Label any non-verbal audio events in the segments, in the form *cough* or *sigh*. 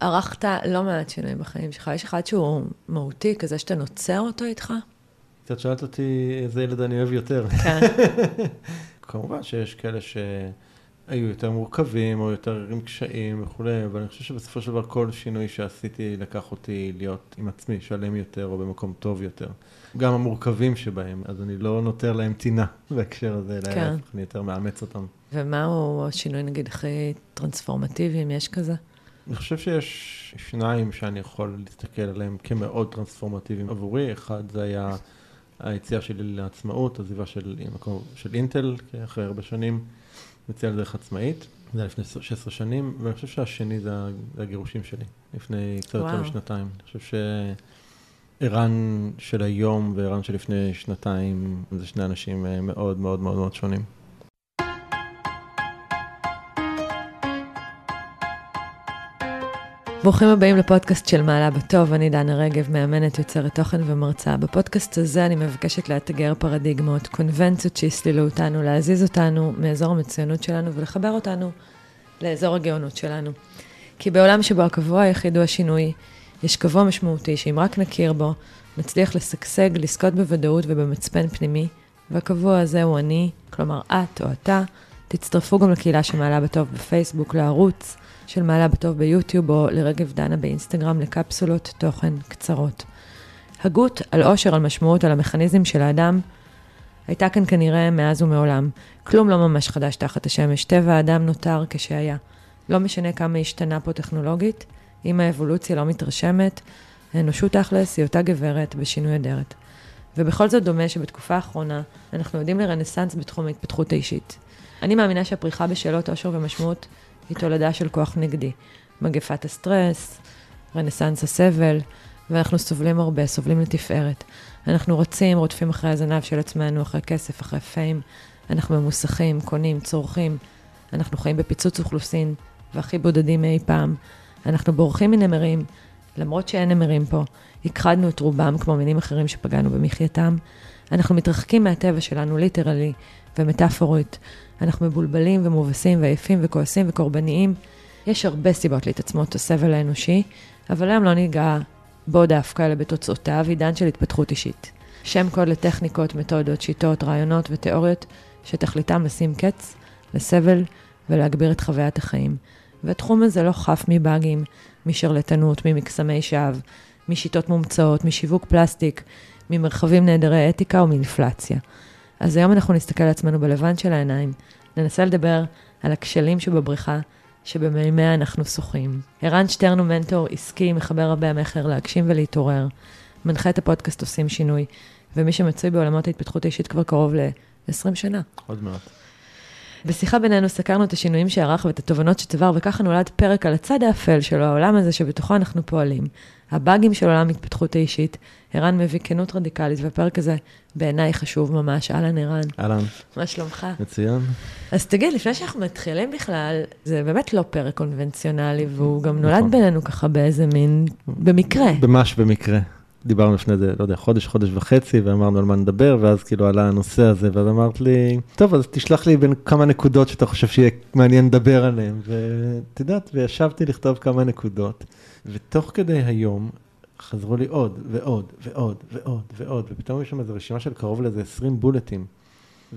ערכת לא מעט שינויים בחיים שלך. יש אחד שהוא מהותי, כזה שאתה נוצר אותו איתך? קצת שאלת אותי איזה ילד אני אוהב יותר. כן. *laughs* כמובן שיש כאלה שהיו יותר מורכבים, או יותר עם קשיים וכולי, אבל אני חושב שבסופו של דבר כל שינוי שעשיתי לקח אותי להיות עם עצמי, שלם יותר, או במקום טוב יותר. גם המורכבים שבהם, אז אני לא נותר להם טינה *laughs* בהקשר הזה, אלא כן. להפך, אני יותר מאמץ אותם. ומהו השינוי, נגיד, הכי טרנספורמטיבי, אם יש כזה? אני חושב שיש שניים שאני יכול להסתכל עליהם כמאוד טרנספורמטיביים עבורי. אחד זה היה היציאה שלי לעצמאות, עזיבה של מקום של אינטל, אחרי הרבה שנים, יציאה לדרך עצמאית. זה היה לפני 16 שנים, ואני חושב שהשני זה הגירושים שלי, לפני קצת יותר. משנתיים. אני חושב שערן של היום וערן של לפני שנתיים, זה שני אנשים אה, מאוד מאוד מאוד מאוד שונים. ברוכים הבאים לפודקאסט של מעלה בטוב, אני דנה רגב, מאמנת, יוצרת תוכן ומרצה. בפודקאסט הזה אני מבקשת לאתגר פרדיגמות, קונבנציות שהסלילו אותנו, להזיז אותנו מאזור המצוינות שלנו ולחבר אותנו לאזור הגאונות שלנו. כי בעולם שבו הקבוע היחיד הוא השינוי, יש קבוע משמעותי שאם רק נכיר בו, נצליח לשגשג, לזכות בוודאות ובמצפן פנימי, והקבוע הזה הוא אני, כלומר את או אתה. תצטרפו גם לקהילה של מעלה בטוב בפייסבוק, לערוץ של מעלה בטוב ביוטיוב או לרגב דנה באינסטגרם לקפסולות תוכן קצרות. הגות על עושר, על משמעות, על המכניזם של האדם, הייתה כאן כנראה מאז ומעולם. כלום לא ממש חדש תחת השמש, טבע האדם נותר כשהיה. לא משנה כמה השתנה פה טכנולוגית, אם האבולוציה לא מתרשמת, האנושות תכלס היא אותה גברת בשינוי אדרת. ובכל זאת דומה שבתקופה האחרונה אנחנו עדים לרנסאנס בתחום ההתפתחות האישית. אני מאמינה שהפריחה בשאלות עושר ומשמעות היא תולדה של כוח נגדי. מגפת הסטרס, רנסאנס הסבל, ואנחנו סובלים הרבה, סובלים לתפארת. אנחנו רצים, רודפים אחרי הזנב של עצמנו, אחרי כסף, אחרי פיים. אנחנו ממוסכים, קונים, צורכים. אנחנו חיים בפיצוץ אוכלוסין, והכי בודדים מאי פעם. אנחנו בורחים מנמרים, למרות שאין נמרים פה. הכחדנו את רובם, כמו מינים אחרים שפגענו במחייתם. אנחנו מתרחקים מהטבע שלנו, ליטרלי ומטאפורית. אנחנו מבולבלים ומובסים ועייפים וכועסים וקורבניים. יש הרבה סיבות להתעצמות הסבל האנושי, אבל היום לא ניגע בו דווקא, אלא בתוצאותיו, עידן של התפתחות אישית. שם קוד לטכניקות, מתודות, שיטות, רעיונות ותיאוריות שתכליתם לשים קץ לסבל ולהגביר את חוויית החיים. והתחום הזה לא חף מבאגים, משרלטנות, ממקסמי שווא, משיטות מומצאות, משיווק פלסטיק, ממרחבים נעדרי אתיקה ומאינפלציה. אז היום אנחנו נסתכל על עצמנו בלבן של העיניים, ננסה לדבר על הכשלים שבבריכה, שבמימיה אנחנו שוחים. ערן שטרן הוא מנטור עסקי, מחבר רבי המכר להגשים ולהתעורר, מנחה את הפודקאסט עושים שינוי, ומי שמצוי בעולמות ההתפתחות האישית כבר קרוב ל-20 שנה. עוד מעט. בשיחה בינינו סקרנו את השינויים שערך ואת התובנות שצבר, וככה נולד פרק על הצד האפל של העולם הזה שבתוכו אנחנו פועלים. הבאגים של עולם ההתפתחות האישית. ערן מביא כנות רדיקלית, והפרק הזה בעיניי חשוב ממש. אהלן, ערן. אהלן, מה שלומך? מצוין. אז תגיד, לפני שאנחנו מתחילים בכלל, זה באמת לא פרק קונבנציונלי, והוא גם נולד נכון. בינינו ככה באיזה מין, במקרה. ממש במקרה. דיברנו לפני זה, לא יודע, חודש, חודש וחצי, ואמרנו על מה נדבר, ואז כאילו עלה הנושא הזה, ואז אמרת לי, טוב, אז תשלח לי בין כמה נקודות שאתה חושב שיהיה מעניין לדבר עליהן. ואת יודעת, וישבתי לכתוב כמה נקודות, ותוך כדי היום חזרו לי עוד, ועוד, ועוד, ועוד, ועוד, ופתאום יש שם איזו רשימה של קרוב לאיזה 20 בולטים.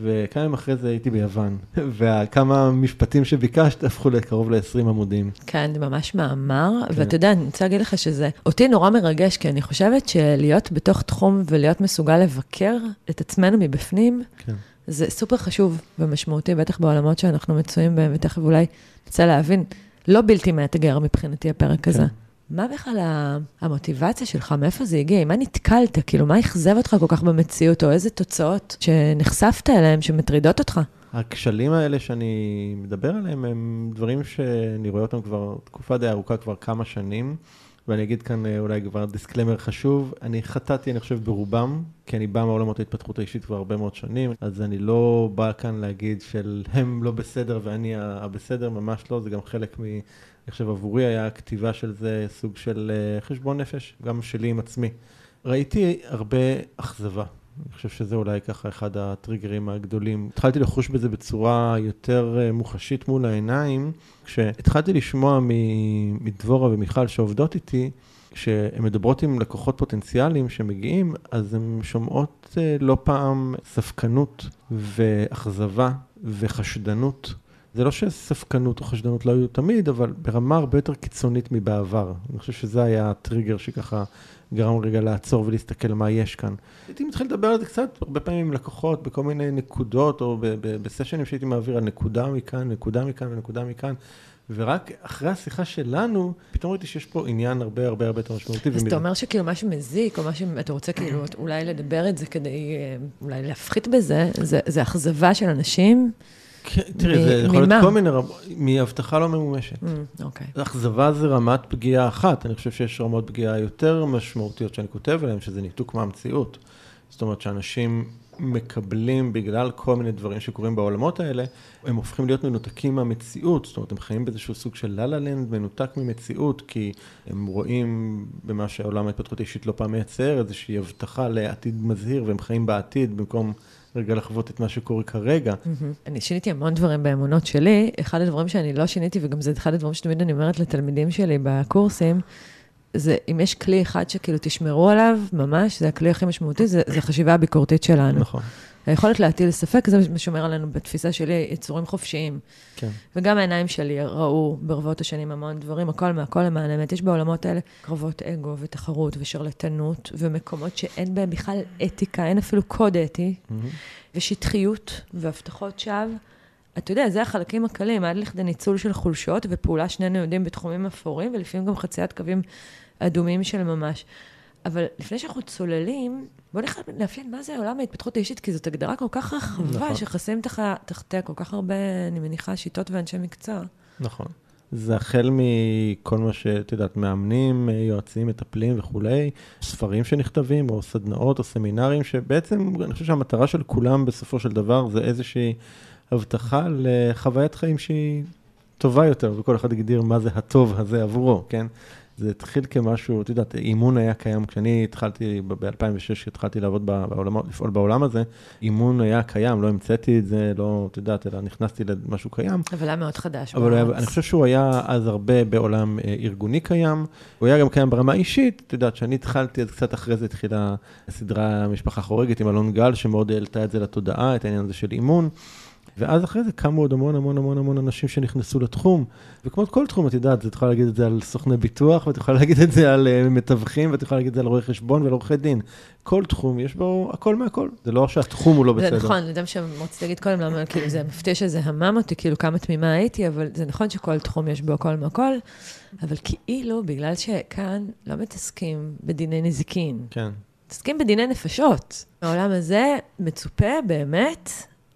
וכמה ימים אחרי זה הייתי ביוון, *laughs* וכמה משפטים שביקשת הפכו לקרוב ל-20 עמודים. כן, זה ממש מאמר, כן. ואתה יודע, אני רוצה להגיד לך שזה אותי נורא מרגש, כי אני חושבת שלהיות בתוך תחום ולהיות מסוגל לבקר את עצמנו מבפנים, כן. זה סופר חשוב ומשמעותי, בטח בעולמות שאנחנו מצויים בהם, ותכף אולי נצא להבין, לא בלתי מאתגר מבחינתי הפרק הזה. מה בכלל המוטיבציה שלך, מאיפה זה הגיע? מה נתקלת? כאילו, מה אכזב אותך כל כך במציאות, או איזה תוצאות שנחשפת אליהן שמטרידות אותך? הכשלים האלה שאני מדבר עליהם הם דברים שאני רואה אותם כבר תקופה די ארוכה, כבר כמה שנים. ואני אגיד כאן אה, אולי כבר דיסקלמר חשוב, אני חטאתי, אני חושב, ברובם, כי אני בא מעולמות ההתפתחות האישית כבר הרבה מאוד שנים, אז אני לא בא כאן להגיד של הם לא בסדר ואני הבסדר, ממש לא, זה גם חלק. אני חושב עבורי היה הכתיבה של זה סוג של אה, חשבון נפש, גם שלי עם עצמי. ראיתי הרבה אכזבה אני חושב שזה אולי ככה אחד הטריגרים הגדולים. התחלתי לחוש בזה בצורה יותר אה, מוחשית מול העיניים, כשהתחלתי לשמוע מדבורה ומיכל שעובדות איתי, כשהן מדברות עם לקוחות פוטנציאליים שמגיעים, אז הן שומעות אה, לא פעם ספקנות ואכזבה וחשדנות. זה לא שספקנות או חשדנות לא היו תמיד, אבל ברמה הרבה יותר קיצונית מבעבר. אני חושב שזה היה הטריגר שככה גרם רגע לעצור ולהסתכל מה יש כאן. הייתי מתחיל לדבר על זה קצת, הרבה פעמים עם לקוחות, בכל מיני נקודות, או בסשנים שהייתי מעביר על נקודה מכאן, נקודה מכאן ונקודה מכאן. ורק אחרי השיחה שלנו, פתאום ראיתי שיש פה עניין הרבה הרבה הרבה יותר משמעותי. אז אתה אומר שכאילו מה שמזיק, או מה שאתה רוצה כאילו אולי לדבר את זה כדי אה, אולי להפחית בזה, זה, זה אכזבה של אנשים. כן, תראי, זה יכול להיות כל מיני, מהבטחה לא ממומשת. Mm, אוקיי. אכזבה זה רמת פגיעה אחת, אני חושב שיש רמות פגיעה יותר משמעותיות שאני כותב עליהן, שזה ניתוק מהמציאות. זאת אומרת שאנשים מקבלים בגלל כל מיני דברים שקורים בעולמות האלה, הם הופכים להיות מנותקים מהמציאות, זאת אומרת, הם חיים באיזשהו סוג של לה לה לנד מנותק ממציאות, כי הם רואים במה שהעולם ההתפתחות האישית לא פעם מייצר, איזושהי הבטחה לעתיד מזהיר, והם חיים בעתיד במקום רגע לחוות את מה שקורה כרגע. אני שיניתי המון דברים באמונות שלי. אחד הדברים שאני לא שיניתי, וגם זה אחד הדברים שתמיד אני אומרת לתלמידים שלי בקורסים, זה אם יש כלי אחד שכאילו תשמרו עליו, ממש, זה הכלי הכי משמעותי, זה, זה חשיבה הביקורתית שלנו. נכון. היכולת להטיל ספק, זה מה ששומר עלינו בתפיסה שלי, יצורים חופשיים. כן. וגם העיניים שלי ראו ברבות השנים המון דברים, הכל מהכל למען האמת. יש בעולמות האלה קרבות אגו ותחרות ושרלטנות, ומקומות שאין בהם בכלל אתיקה, אין אפילו קוד אתי, mm-hmm. ושטחיות והבטחות שווא. אתה יודע, זה החלקים הקלים, עד לכדי ניצול של חולשות ופעולה שנינו יודעים בתחומים אפורים, ולפעמים גם חציית קווים אדומים של ממש. אבל לפני שאנחנו צוללים, בואו נאפיין מה זה עולם ההתפתחות האישית, כי זאת הגדרה כל כך רחבה, נכון. שחסים תח... תחתיה כל כך הרבה, אני מניחה, שיטות ואנשי מקצוע. נכון. זה החל מכל מה שאת יודעת, מאמנים, יועצים, מטפלים וכולי, ספרים שנכתבים, או סדנאות, או סמינרים, שבעצם, אני חושב שהמטרה של כולם בסופו של דבר זה איזושהי הבטחה לחוויית חיים שהיא טובה יותר, וכל אחד הגדיר מה זה הטוב הזה עבורו, כן? זה התחיל כמשהו, את יודעת, אימון היה קיים, כשאני התחלתי, ב-2006 התחלתי לעבוד בעולם, לפעול בעולם הזה, אימון היה קיים, לא המצאתי את זה, לא, את יודעת, אלא נכנסתי למשהו קיים. אבל היה מאוד חדש. אבל היה, אני חושב שהוא היה אז הרבה בעולם אה, ארגוני קיים, הוא היה גם קיים ברמה אישית, את יודעת, כשאני התחלתי, אז קצת אחרי זה התחילה הסדרה משפחה חורגת עם אלון גל, שמאוד העלתה את זה לתודעה, את העניין הזה של אימון. ואז אחרי זה קמו עוד המון המון המון המון אנשים שנכנסו לתחום. וכמו כל תחום, את יודעת, את יכולה להגיד את זה על סוכני ביטוח, ואת יכולה להגיד את זה על uh, מתווכים, ואת יכולה להגיד את זה על רואי חשבון ועל עורכי דין. כל תחום, יש בו הכל מהכל. זה לא שהתחום הוא לא בסדר. זה נכון, זה מה שרציתי להגיד קודם, למה, כאילו, זה מפתיע שזה המם אותי, כאילו, כמה תמימה הייתי, אבל זה נכון שכל תחום יש בו הכל מהכל, אבל כאילו, בגלל שכאן לא מתעסקים בדיני נזיקין. כן. מתעסקים בדיני נפשות. העולם הזה מצופה באמת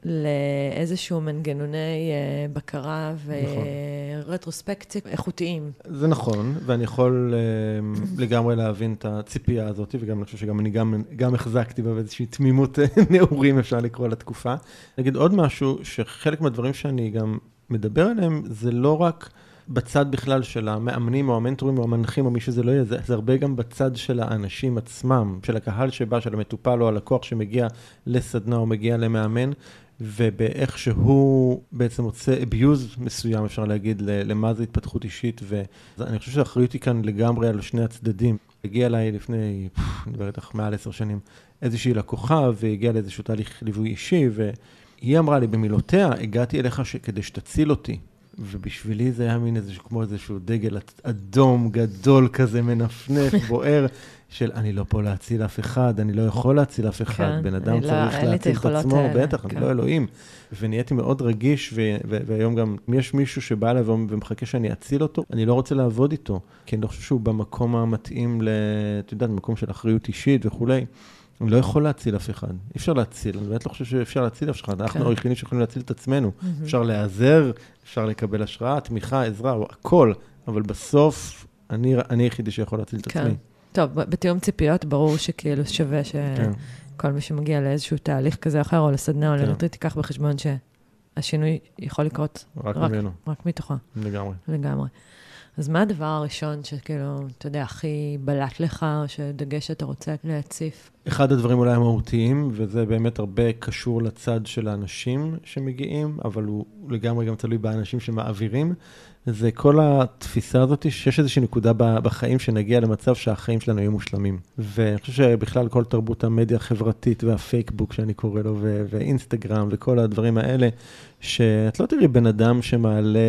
לאיזשהו מנגנוני uh, בקרה ורטרוספקציה נכון. איכותיים. זה נכון, ואני יכול uh, לגמרי להבין את הציפייה הזאת, וגם אני חושב שגם אני גם, גם החזקתי בה באיזושהי תמימות *laughs* נעורים, אפשר לקרוא לתקופה. נגיד עוד משהו, שחלק מהדברים שאני גם מדבר עליהם, זה לא רק... בצד בכלל של המאמנים או המנטורים או המנחים או מי שזה לא יהיה, זה, זה הרבה גם בצד של האנשים עצמם, של הקהל שבא, של המטופל או הלקוח שמגיע לסדנה או מגיע למאמן, ובאיך שהוא בעצם עושה abuse מסוים, אפשר להגיד, למה זה התפתחות אישית, ואני חושב שהאחריות היא כאן לגמרי על שני הצדדים. הגיע אליי לפני, אני מדבר איתך מעל עשר שנים, איזושהי לקוחה, והגיעה לאיזשהו תהליך ליווי אישי, והיא אמרה לי במילותיה, הגעתי אליך ש... כדי שתציל אותי. ובשבילי זה היה מין איזשהו, כמו איזשהו דגל אדום גדול כזה, מנפנף, *laughs* בוער, של אני לא פה להציל אף אחד, אני לא יכול להציל אף אחד, כן, בן אדם לא- צריך לא, להציל את עצמו, האלה, בטח, כן. אני לא אלוהים. ונהייתי מאוד רגיש, ו- ו- והיום גם, אם יש מישהו שבא אליי ומחכה שאני אציל אותו, אני לא רוצה לעבוד איתו, כי אני לא חושב שהוא במקום המתאים. את יודעת, מקום של אחריות אישית וכולי. אני לא יכול להציל אף אחד, אי אפשר להציל, אני באמת לא חושב שאפשר להציל אף אחד, אנחנו כן. היחידים שיכולים להציל את עצמנו. אפשר להיעזר, אפשר לקבל השראה, תמיכה, עזרה, הכל, אבל בסוף אני היחידי שיכול להציל את כן. עצמי. טוב, בתיאום ציפיות, ברור שכאילו שווה שכל כן. מי שמגיע לאיזשהו תהליך כזה או אחר, או לסדנה או לנטרית, תיקח בחשבון שהשינוי יכול לקרות רק ממנו. רק מתוכה. לגמרי. לגמרי. אז מה הדבר הראשון שכאילו, אתה יודע, הכי בלט לך, או שדגש שאתה רוצה להציף? אחד הדברים אולי המהותיים, וזה באמת הרבה קשור לצד של האנשים שמגיעים, אבל הוא לגמרי גם תלוי באנשים שמעבירים, זה כל התפיסה הזאת שיש איזושהי נקודה בחיים שנגיע למצב שהחיים שלנו יהיו מושלמים. ואני חושב שבכלל כל תרבות המדיה החברתית וה Fakebook שאני קורא לו, ו- ואינסטגרם וכל הדברים האלה, שאת לא תראי בן אדם שמעלה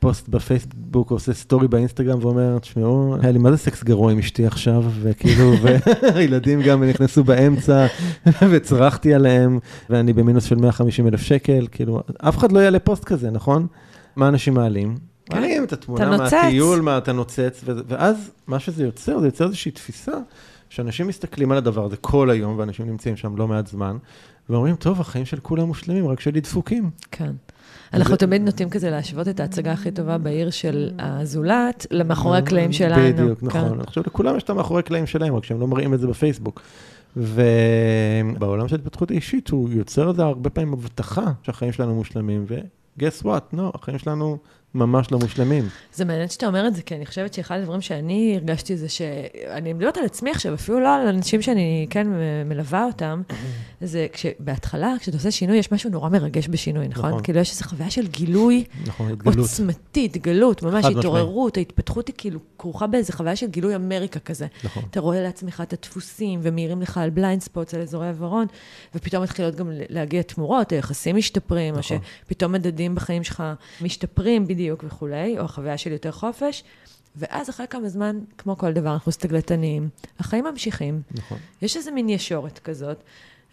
פוסט בפייסבוק, עושה סטורי באינסטגרם ואומר, תשמעו, היה לי מה זה סקס גרוע עם אשתי עכשיו, וכאילו, *laughs* והילדים גם נכנסו באמצע, *laughs* וצרחתי עליהם, ואני במינוס של 150 אלף שקל, כאילו, אף אחד לא יעלה פוסט כזה, נכון? מה אנשים מעלים? מעלים את התמונה מהטיול, מה אתה נוצץ, ואז מה שזה יוצר, זה יוצר איזושהי תפיסה שאנשים מסתכלים על הדבר הזה כל היום, ואנשים נמצאים שם לא מעט זמן, ואומרים, טוב, החיים של כולם מושלמים, רק שלי דפוקים. כן. אנחנו תמיד נוטים כזה להשוות את ההצגה הכי טובה בעיר של הזולת למאחורי הקלעים שלנו. בדיוק, נכון. אני חושב לכולם יש את המאחורי הקלעים שלהם, רק שהם לא מראים את זה בפייסבוק. ובעולם של התפתחות אישית, הוא יוצר לזה הרבה פעמים הבטחה שהחיים שלנו מושלמים, ו-guess what, לא, החיים שלנו ממש לא מושלמים. זה מעניין שאתה אומר את זה, כי אני חושבת שאחד הדברים שאני הרגשתי זה שאני מדברת על עצמי עכשיו, אפילו לא על אנשים שאני כן מלווה אותם, *clears throat* זה כשבהתחלה, כשאתה עושה שינוי, יש משהו נורא מרגש בשינוי, נכון? נכון. כאילו יש איזו חוויה של גילוי נכון, עוצמתי, התגלות, ממש התעוררות, ההתפתחות היא כאילו כרוכה באיזו חוויה של גילוי אמריקה כזה. נכון. אתה רואה לעצמך את הדפוסים, ומאירים לך על blind spots, על אזורי עיוורון, ופתאום מתחילות גם להגיע תמורות, היחסים משתפרים, נכון. או שפתאום מדדים בחיים שלך משתפרים בדיוק וכולי, או החוויה של יותר חופש. ואז אחרי כמה זמן, כמו כל דבר, אנחנו סתגלנים, החיים ממשיכים. נכון. יש איזה מין ישורת כזאת.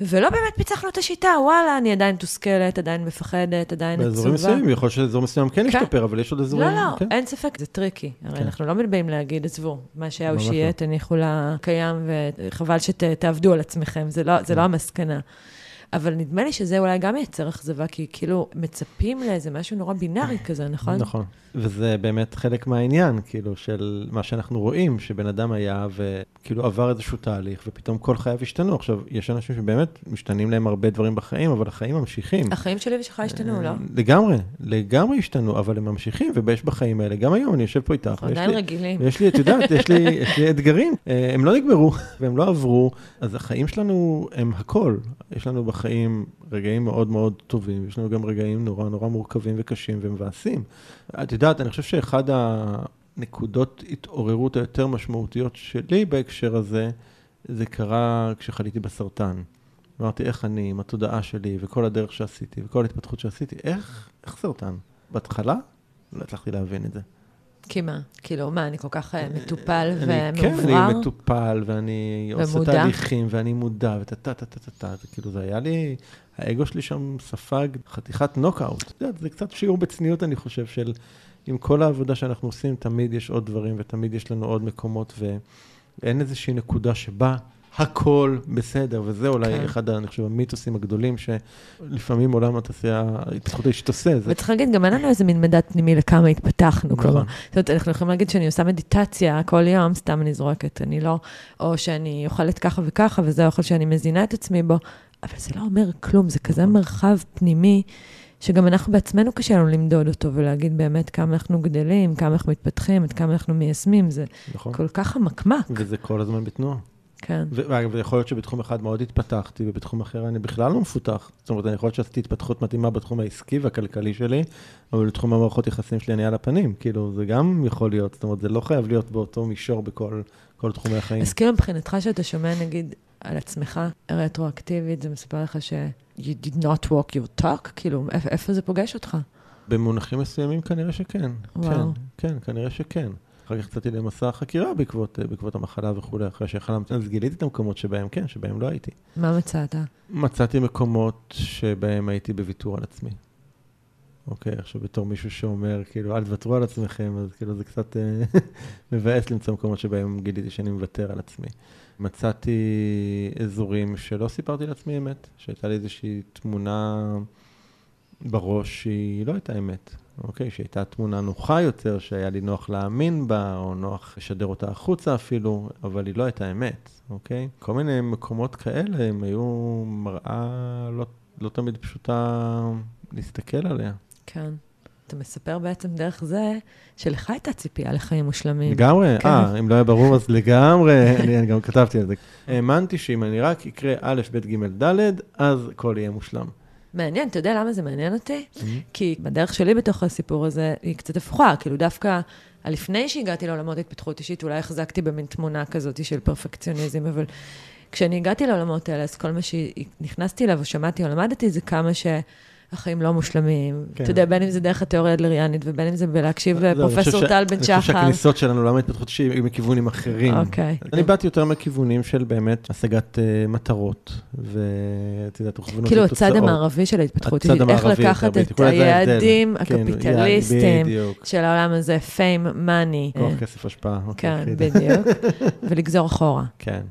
ולא באמת פיצחנו את השיטה, וואלה, אני עדיין מתוסכלת, עדיין מפחדת, עדיין עצובה. באזורים מסוימים, יכול להיות שאזור מסוים כן ישתפר, כן. אבל יש עוד אזורים... לא, לא, כן. אין ספק, זה טריקי. הרי כן. אנחנו לא באים להגיד, עזבו, מה שהיה הוא שיהיה, לא. תניחו לקיים, וחבל שתעבדו על עצמכם, זה לא, לא המסקנה. אבל נדמה לי שזה אולי גם ייצר אכזבה, כי כאילו מצפים לאיזה משהו נורא בינארי כזה, נכון? נכון. וזה באמת חלק מהעניין, כאילו, של מה שאנחנו רואים, שבן אדם היה וכאילו עבר איזשהו תהליך, ופתאום כל חייו השתנו. עכשיו, יש אנשים שבאמת משתנים להם הרבה דברים בחיים, אבל החיים ממשיכים. החיים שלי ושלך השתנו, לא? לגמרי, לגמרי השתנו, אבל הם ממשיכים, ויש בחיים האלה. גם היום אני יושב פה איתך. אנחנו עדיין רגילים. יש לי, את יודעת, יש לי, יש לי אתגרים. אה, הם לא נגמרו, *laughs* והם לא עברו, אז החיים שלנו הם הכל. יש לנו בחיים רגעים מאוד מאוד טובים, יש לנו גם רגעים נורא נורא מורכבים וקשים ומבאסים. את יודעת, אני חושב שאחד הנקודות התעוררות היותר משמעותיות שלי בהקשר הזה, זה קרה כשחליתי בסרטן. אמרתי, איך אני, עם התודעה שלי, וכל הדרך שעשיתי, וכל ההתפתחות שעשיתי, איך, איך סרטן? בהתחלה לא הצלחתי להבין את זה. כי מה? כאילו, מה, אני כל כך אה, מטופל ומאוברר? כן, אני מטופל, ואני עושה תהליכים, ואני מודע, וטה-טה-טה-טה, זה כאילו, זה היה לי, האגו שלי שם ספג חתיכת נוקאוט. זה קצת שיעור בצניעות, אני חושב, של עם כל העבודה שאנחנו עושים, תמיד יש עוד דברים, ותמיד יש לנו עוד מקומות, ואין איזושהי נקודה שבה הכל בסדר, וזה אולי כן. אחד, אני חושב, המיתוסים הגדולים, שלפעמים עולם התעשייה, ההתפתחות האישית עושה. זה... וצריך להגיד, גם אין לנו איזה מין מדד פנימי לכמה התפתחנו, נכון. כלומר. זאת אומרת, אנחנו יכולים להגיד שאני עושה מדיטציה כל יום, סתם אני זורקת, אני לא, או שאני אוכלת ככה וככה, וזה האוכל שאני מזינה את עצמי בו, אבל זה לא אומר כלום, זה כזה נכון. מרחב פנימי. שגם אנחנו בעצמנו קשה לנו למדוד אותו ולהגיד באמת כמה אנחנו גדלים, כמה אנחנו מתפתחים, עד כמה אנחנו מיישמים, זה נכון. כל כך חמקמק. וזה כל הזמן בתנועה. כן. ויכול להיות שבתחום אחד מאוד התפתחתי, ובתחום אחר אני בכלל לא מפותח. זאת אומרת, אני יכול להיות שעשיתי התפתחות מתאימה בתחום העסקי והכלכלי שלי, אבל בתחום המערכות יחסים שלי אני על הפנים. כאילו, זה גם יכול להיות, זאת אומרת, זה לא חייב להיות באותו מישור בכל תחומי החיים. אז כאילו מבחינתך שאתה שומע, נגיד, על עצמך, רטרואקטיבית, זה מספר לך ש- you did not walk your talk? כאילו, איפה זה פוגש אותך? במונחים מסוימים כנראה שכן. וואו. כן, כן, כנראה שכן. אחר כך יצאתי למסע החקירה בעקבות, בעקבות המחלה וכולי, אחרי שיכולתי, אז גיליתי את המקומות שבהם כן, שבהם לא הייתי. מה מצאת? מצאתי מקומות שבהם הייתי בוויתור על עצמי. אוקיי, עכשיו בתור מישהו שאומר, כאילו, אל תוותרו על עצמכם, אז כאילו זה קצת אה, *laughs* מבאס למצוא מקומות שבהם גיליתי שאני מוותר על עצמי. מצאתי אזורים שלא סיפרתי לעצמי אמת, שהייתה לי איזושהי תמונה בראש שהיא לא הייתה אמת. אוקיי? שהייתה תמונה נוחה יותר, שהיה לי נוח להאמין בה, או נוח לשדר אותה החוצה אפילו, אבל היא לא הייתה אמת, אוקיי? כל מיני מקומות כאלה, הם היו מראה לא, לא תמיד פשוטה להסתכל עליה. כן. אתה מספר בעצם דרך זה שלך הייתה ציפייה לחיים מושלמים. לגמרי, כן. אה, אם לא היה ברור, אז לגמרי, *laughs* אני אני גם כתבתי על זה. האמנתי שאם אני רק אקרא א', ב', ג', ד', אז הכל יהיה מושלם. מעניין, אתה יודע למה זה מעניין אותי? Mm-hmm. כי בדרך שלי בתוך הסיפור הזה, היא קצת הפוכה, כאילו דווקא לפני שהגעתי לעולמות התפתחות אישית, אולי החזקתי במין תמונה כזאת של פרפקציוניזם, אבל כשאני הגעתי לעולמות האלה, אז כל מה שנכנסתי אליו או שמעתי או למדתי, זה כמה שהחיים לא מושלמים. כן. אתה יודע, בין אם זה דרך התיאוריה האדלריאנית, ובין אם זה בלהקשיב אני חושב לפרופסור טל בן אני חושב שחר. שהכניסות שלנו לעולם ההתפתחות שלי היו מכיוונים אחרים. אוקיי. אני באתי יותר מכיוונים של באמת השגת אה, מטרות, ואת יודעת, תוכוונות כאילו. הצד המערבי של ההתפתחות הצד אישית, איך לקחת את. היעדים כן, הקפיטליסטיים. של העולם הזה, fame, money. כוח, אה, כסף, השפעה. אוקיי, כן. בדיוק. *laughs* ולגזור אחורה. כן,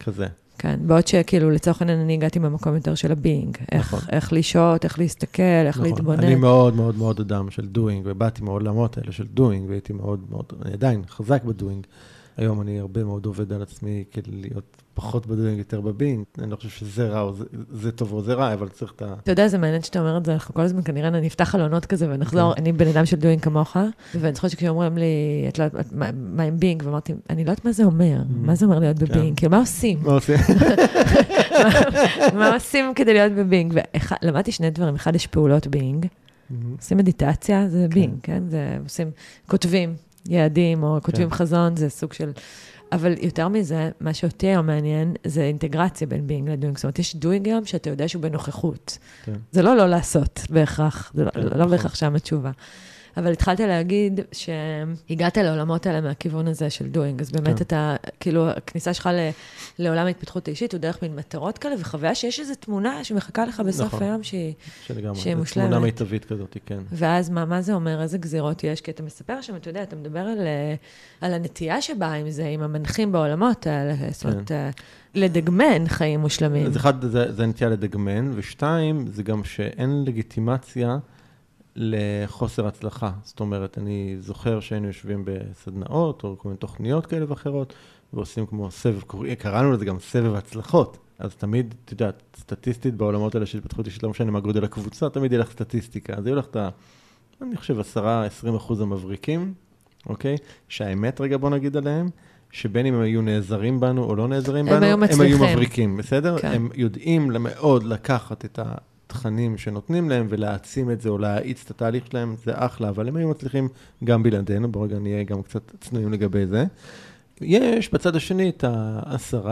כזה. כן, בעוד שכאילו, לצורך העניין, אני הגעתי ממקום יותר של הבינג. איך, נכון. איך לשהות, איך להסתכל, איך נכון. להתבונן. אני מאוד מאוד מאוד אדם של doing, ובאתי מהעולמות האלה של doing, והייתי מאוד מאוד, אני עדיין חזק ב doing. היום אני הרבה מאוד עובד על עצמי כדי להיות פחות ב doing, יותר ב being. אני לא חושב שזה רע, או זה, זה טוב או זה רע, אבל צריך את ה... אתה יודע, זה מעניין שאתה אומר את זה, אנחנו כל הזמן כנראה נפתח חלונות כזה ונחזור, כן. אני בן אדם של doing כמוך, ואני זוכרת שכשאומרים לי, את לא יודעת, מה- עם being, ואמרתי, אני לא יודעת מה זה אומר, מה זה אומר להיות כן. ב being, כאילו, מה עושים? מה עושים? *laughs* מה עושים כדי להיות ב being? ולמדתי שני דברים, אחד, יש פעולות being, עושים מדיטציה, זה being, כן? זה עושים, כותבים יעדים, או כותבים כן. חזון, זה סוג של... אבל יותר מזה, מה שאותי היום מעניין, זה אינטגרציה בין being ל doing. זאת אומרת, יש doing היום שאתה יודע שהוא בנוכחות. כן. זה לא לא לעשות בהכרח, זה לא, כן, לא נכון. בהכרח שם התשובה. אבל התחלת להגיד שהגעת לעולמות האלה מהכיוון הזה של doing, אז באמת כן. אתה, כאילו, הכניסה שלך ל, לעולם ההתפתחות האישית הוא דרך מין מטרות כאלה, וחוויה שיש איזו תמונה שמחכה לך בסוף נכון. היום שהיא... שלגמרי. שהיא זו מושלמת. תמונה מיטבית כזאת, כן. ואז מה, מה זה אומר? איזה גזירות יש? כי אתה מספר שם, אתה יודע, אתה מדבר על, אה, על הנטייה שבאה עם זה, עם המנחים בעולמות האלה, זאת אומרת, אה, לדגמן חיים מושלמים. אז אחד, זה, זה נטייה לדגמן, ושתיים, זה גם שאין לגיטימציה לחוסר הצלחה. זאת אומרת, אני זוכר שהיינו יושבים בסדנאות, או כל מיני תוכניות כאלה ואחרות, ועושים כמו סבב, קראנו לזה גם סבב הצלחות. אז תמיד, את יודעת, סטטיסטית בעולמות האלה של התפתחות אישית, לא משנה מה גודל הקבוצה, תמיד יהיה לך סטטיסטיקה. אז יהיו לך את ה... אני חושב, 10-20 אחוז המבריקים, אוקיי? שהאמת, רגע, בוא נגיד עליהם, שבין אם הם היו נעזרים בנו או לא נעזרים הם בנו, היו הם היו. מבריקים, בסדר? כן. הם יודעים מאוד לקחת את התכנים שנותנים להם ולהעצים את זה או להאיץ את התהליך שלהם, זה אחלה, אבל הם היו מצליחים גם בלעדינו, בואו רגע נהיה גם קצת צנועים לגבי זה. יש בצד השני את ה-10,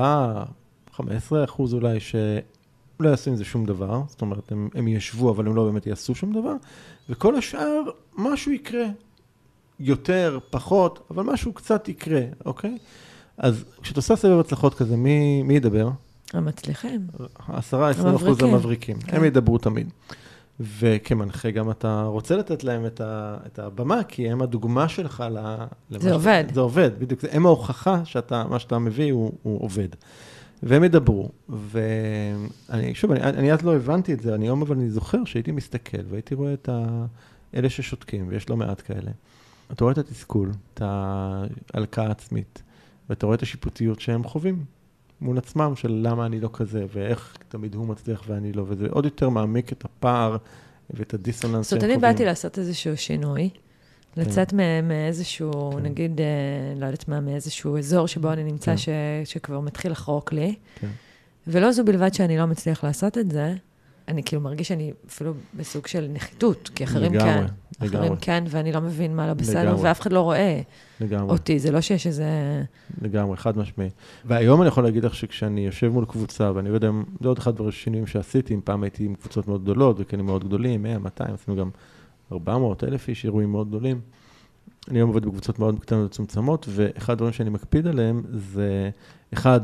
15 אחוז אולי, שלא יעשו עם זה שום דבר, זאת אומרת, הם, הם ישבו, אבל הם לא באמת יעשו שום דבר, וכל השאר, משהו יקרה. יותר, פחות, אבל משהו קצת יקרה, אוקיי? אז כשאת עושה סבב הצלחות כזה, מי, מי ידבר? המצליחים. 10-20 אחוז המבריקים. כן. הם ידברו תמיד. וכמנחה גם אתה רוצה לתת להם את, ה, את הבמה, כי הם הדוגמה שלך ל... זה עובד. זה עובד, בדיוק. הם ההוכחה שאתה, מה שאתה מביא הוא, הוא עובד. והם ידברו, ואני, שוב, אני, אני אז לא הבנתי את זה, אני היום אבל אני זוכר שהייתי מסתכל והייתי רואה את ה, אלה ששותקים, ויש לא מעט כאלה. אתה רואה את התסכול, את ההלקאה העצמית, ואתה רואה את השיפוטיות שהם חווים מול עצמם, של למה אני לא כזה, ואיך תמיד הוא מצליח ואני לא, וזה עוד יותר מעמיק את הפער ואת הדיסוננס זאת אומרת. אני באתי לעשות איזשהו שינוי, לצאת מ- מאיזשהו, כן. נגיד, אה, לא יודעת מה, מאיזשהו אזור שבו אני נמצא, כן. שכבר מתחיל לחרוק לי. כן. ולא זו בלבד שאני לא מצליח לעשות את זה, אני כאילו מרגיש שאני אפילו בסוג של נחיתות, כי אחרים לגמרי, כן. לגמרי. אחרים כן, ואני לא מבין מה לא בסדר, לגמרי. ואף אחד לא רואה לגמרי. אותי, זה לא שיש איזה... לגמרי, חד משמעי. והיום אני יכול להגיד לך שכשאני יושב מול קבוצה, ואני לא יודע, זה עוד אחד השינויים שעשיתי, אם פעם הייתי עם קבוצות מאוד גדולות, וכלים מאוד גדולים, 100, 200, עשינו גם 400 אלף איש, אירועים מאוד גדולים. אני היום עובד בקבוצות מאוד קטנות ומצומצמות, ואחד הדברים שאני מקפיד עליהם זה, אחד,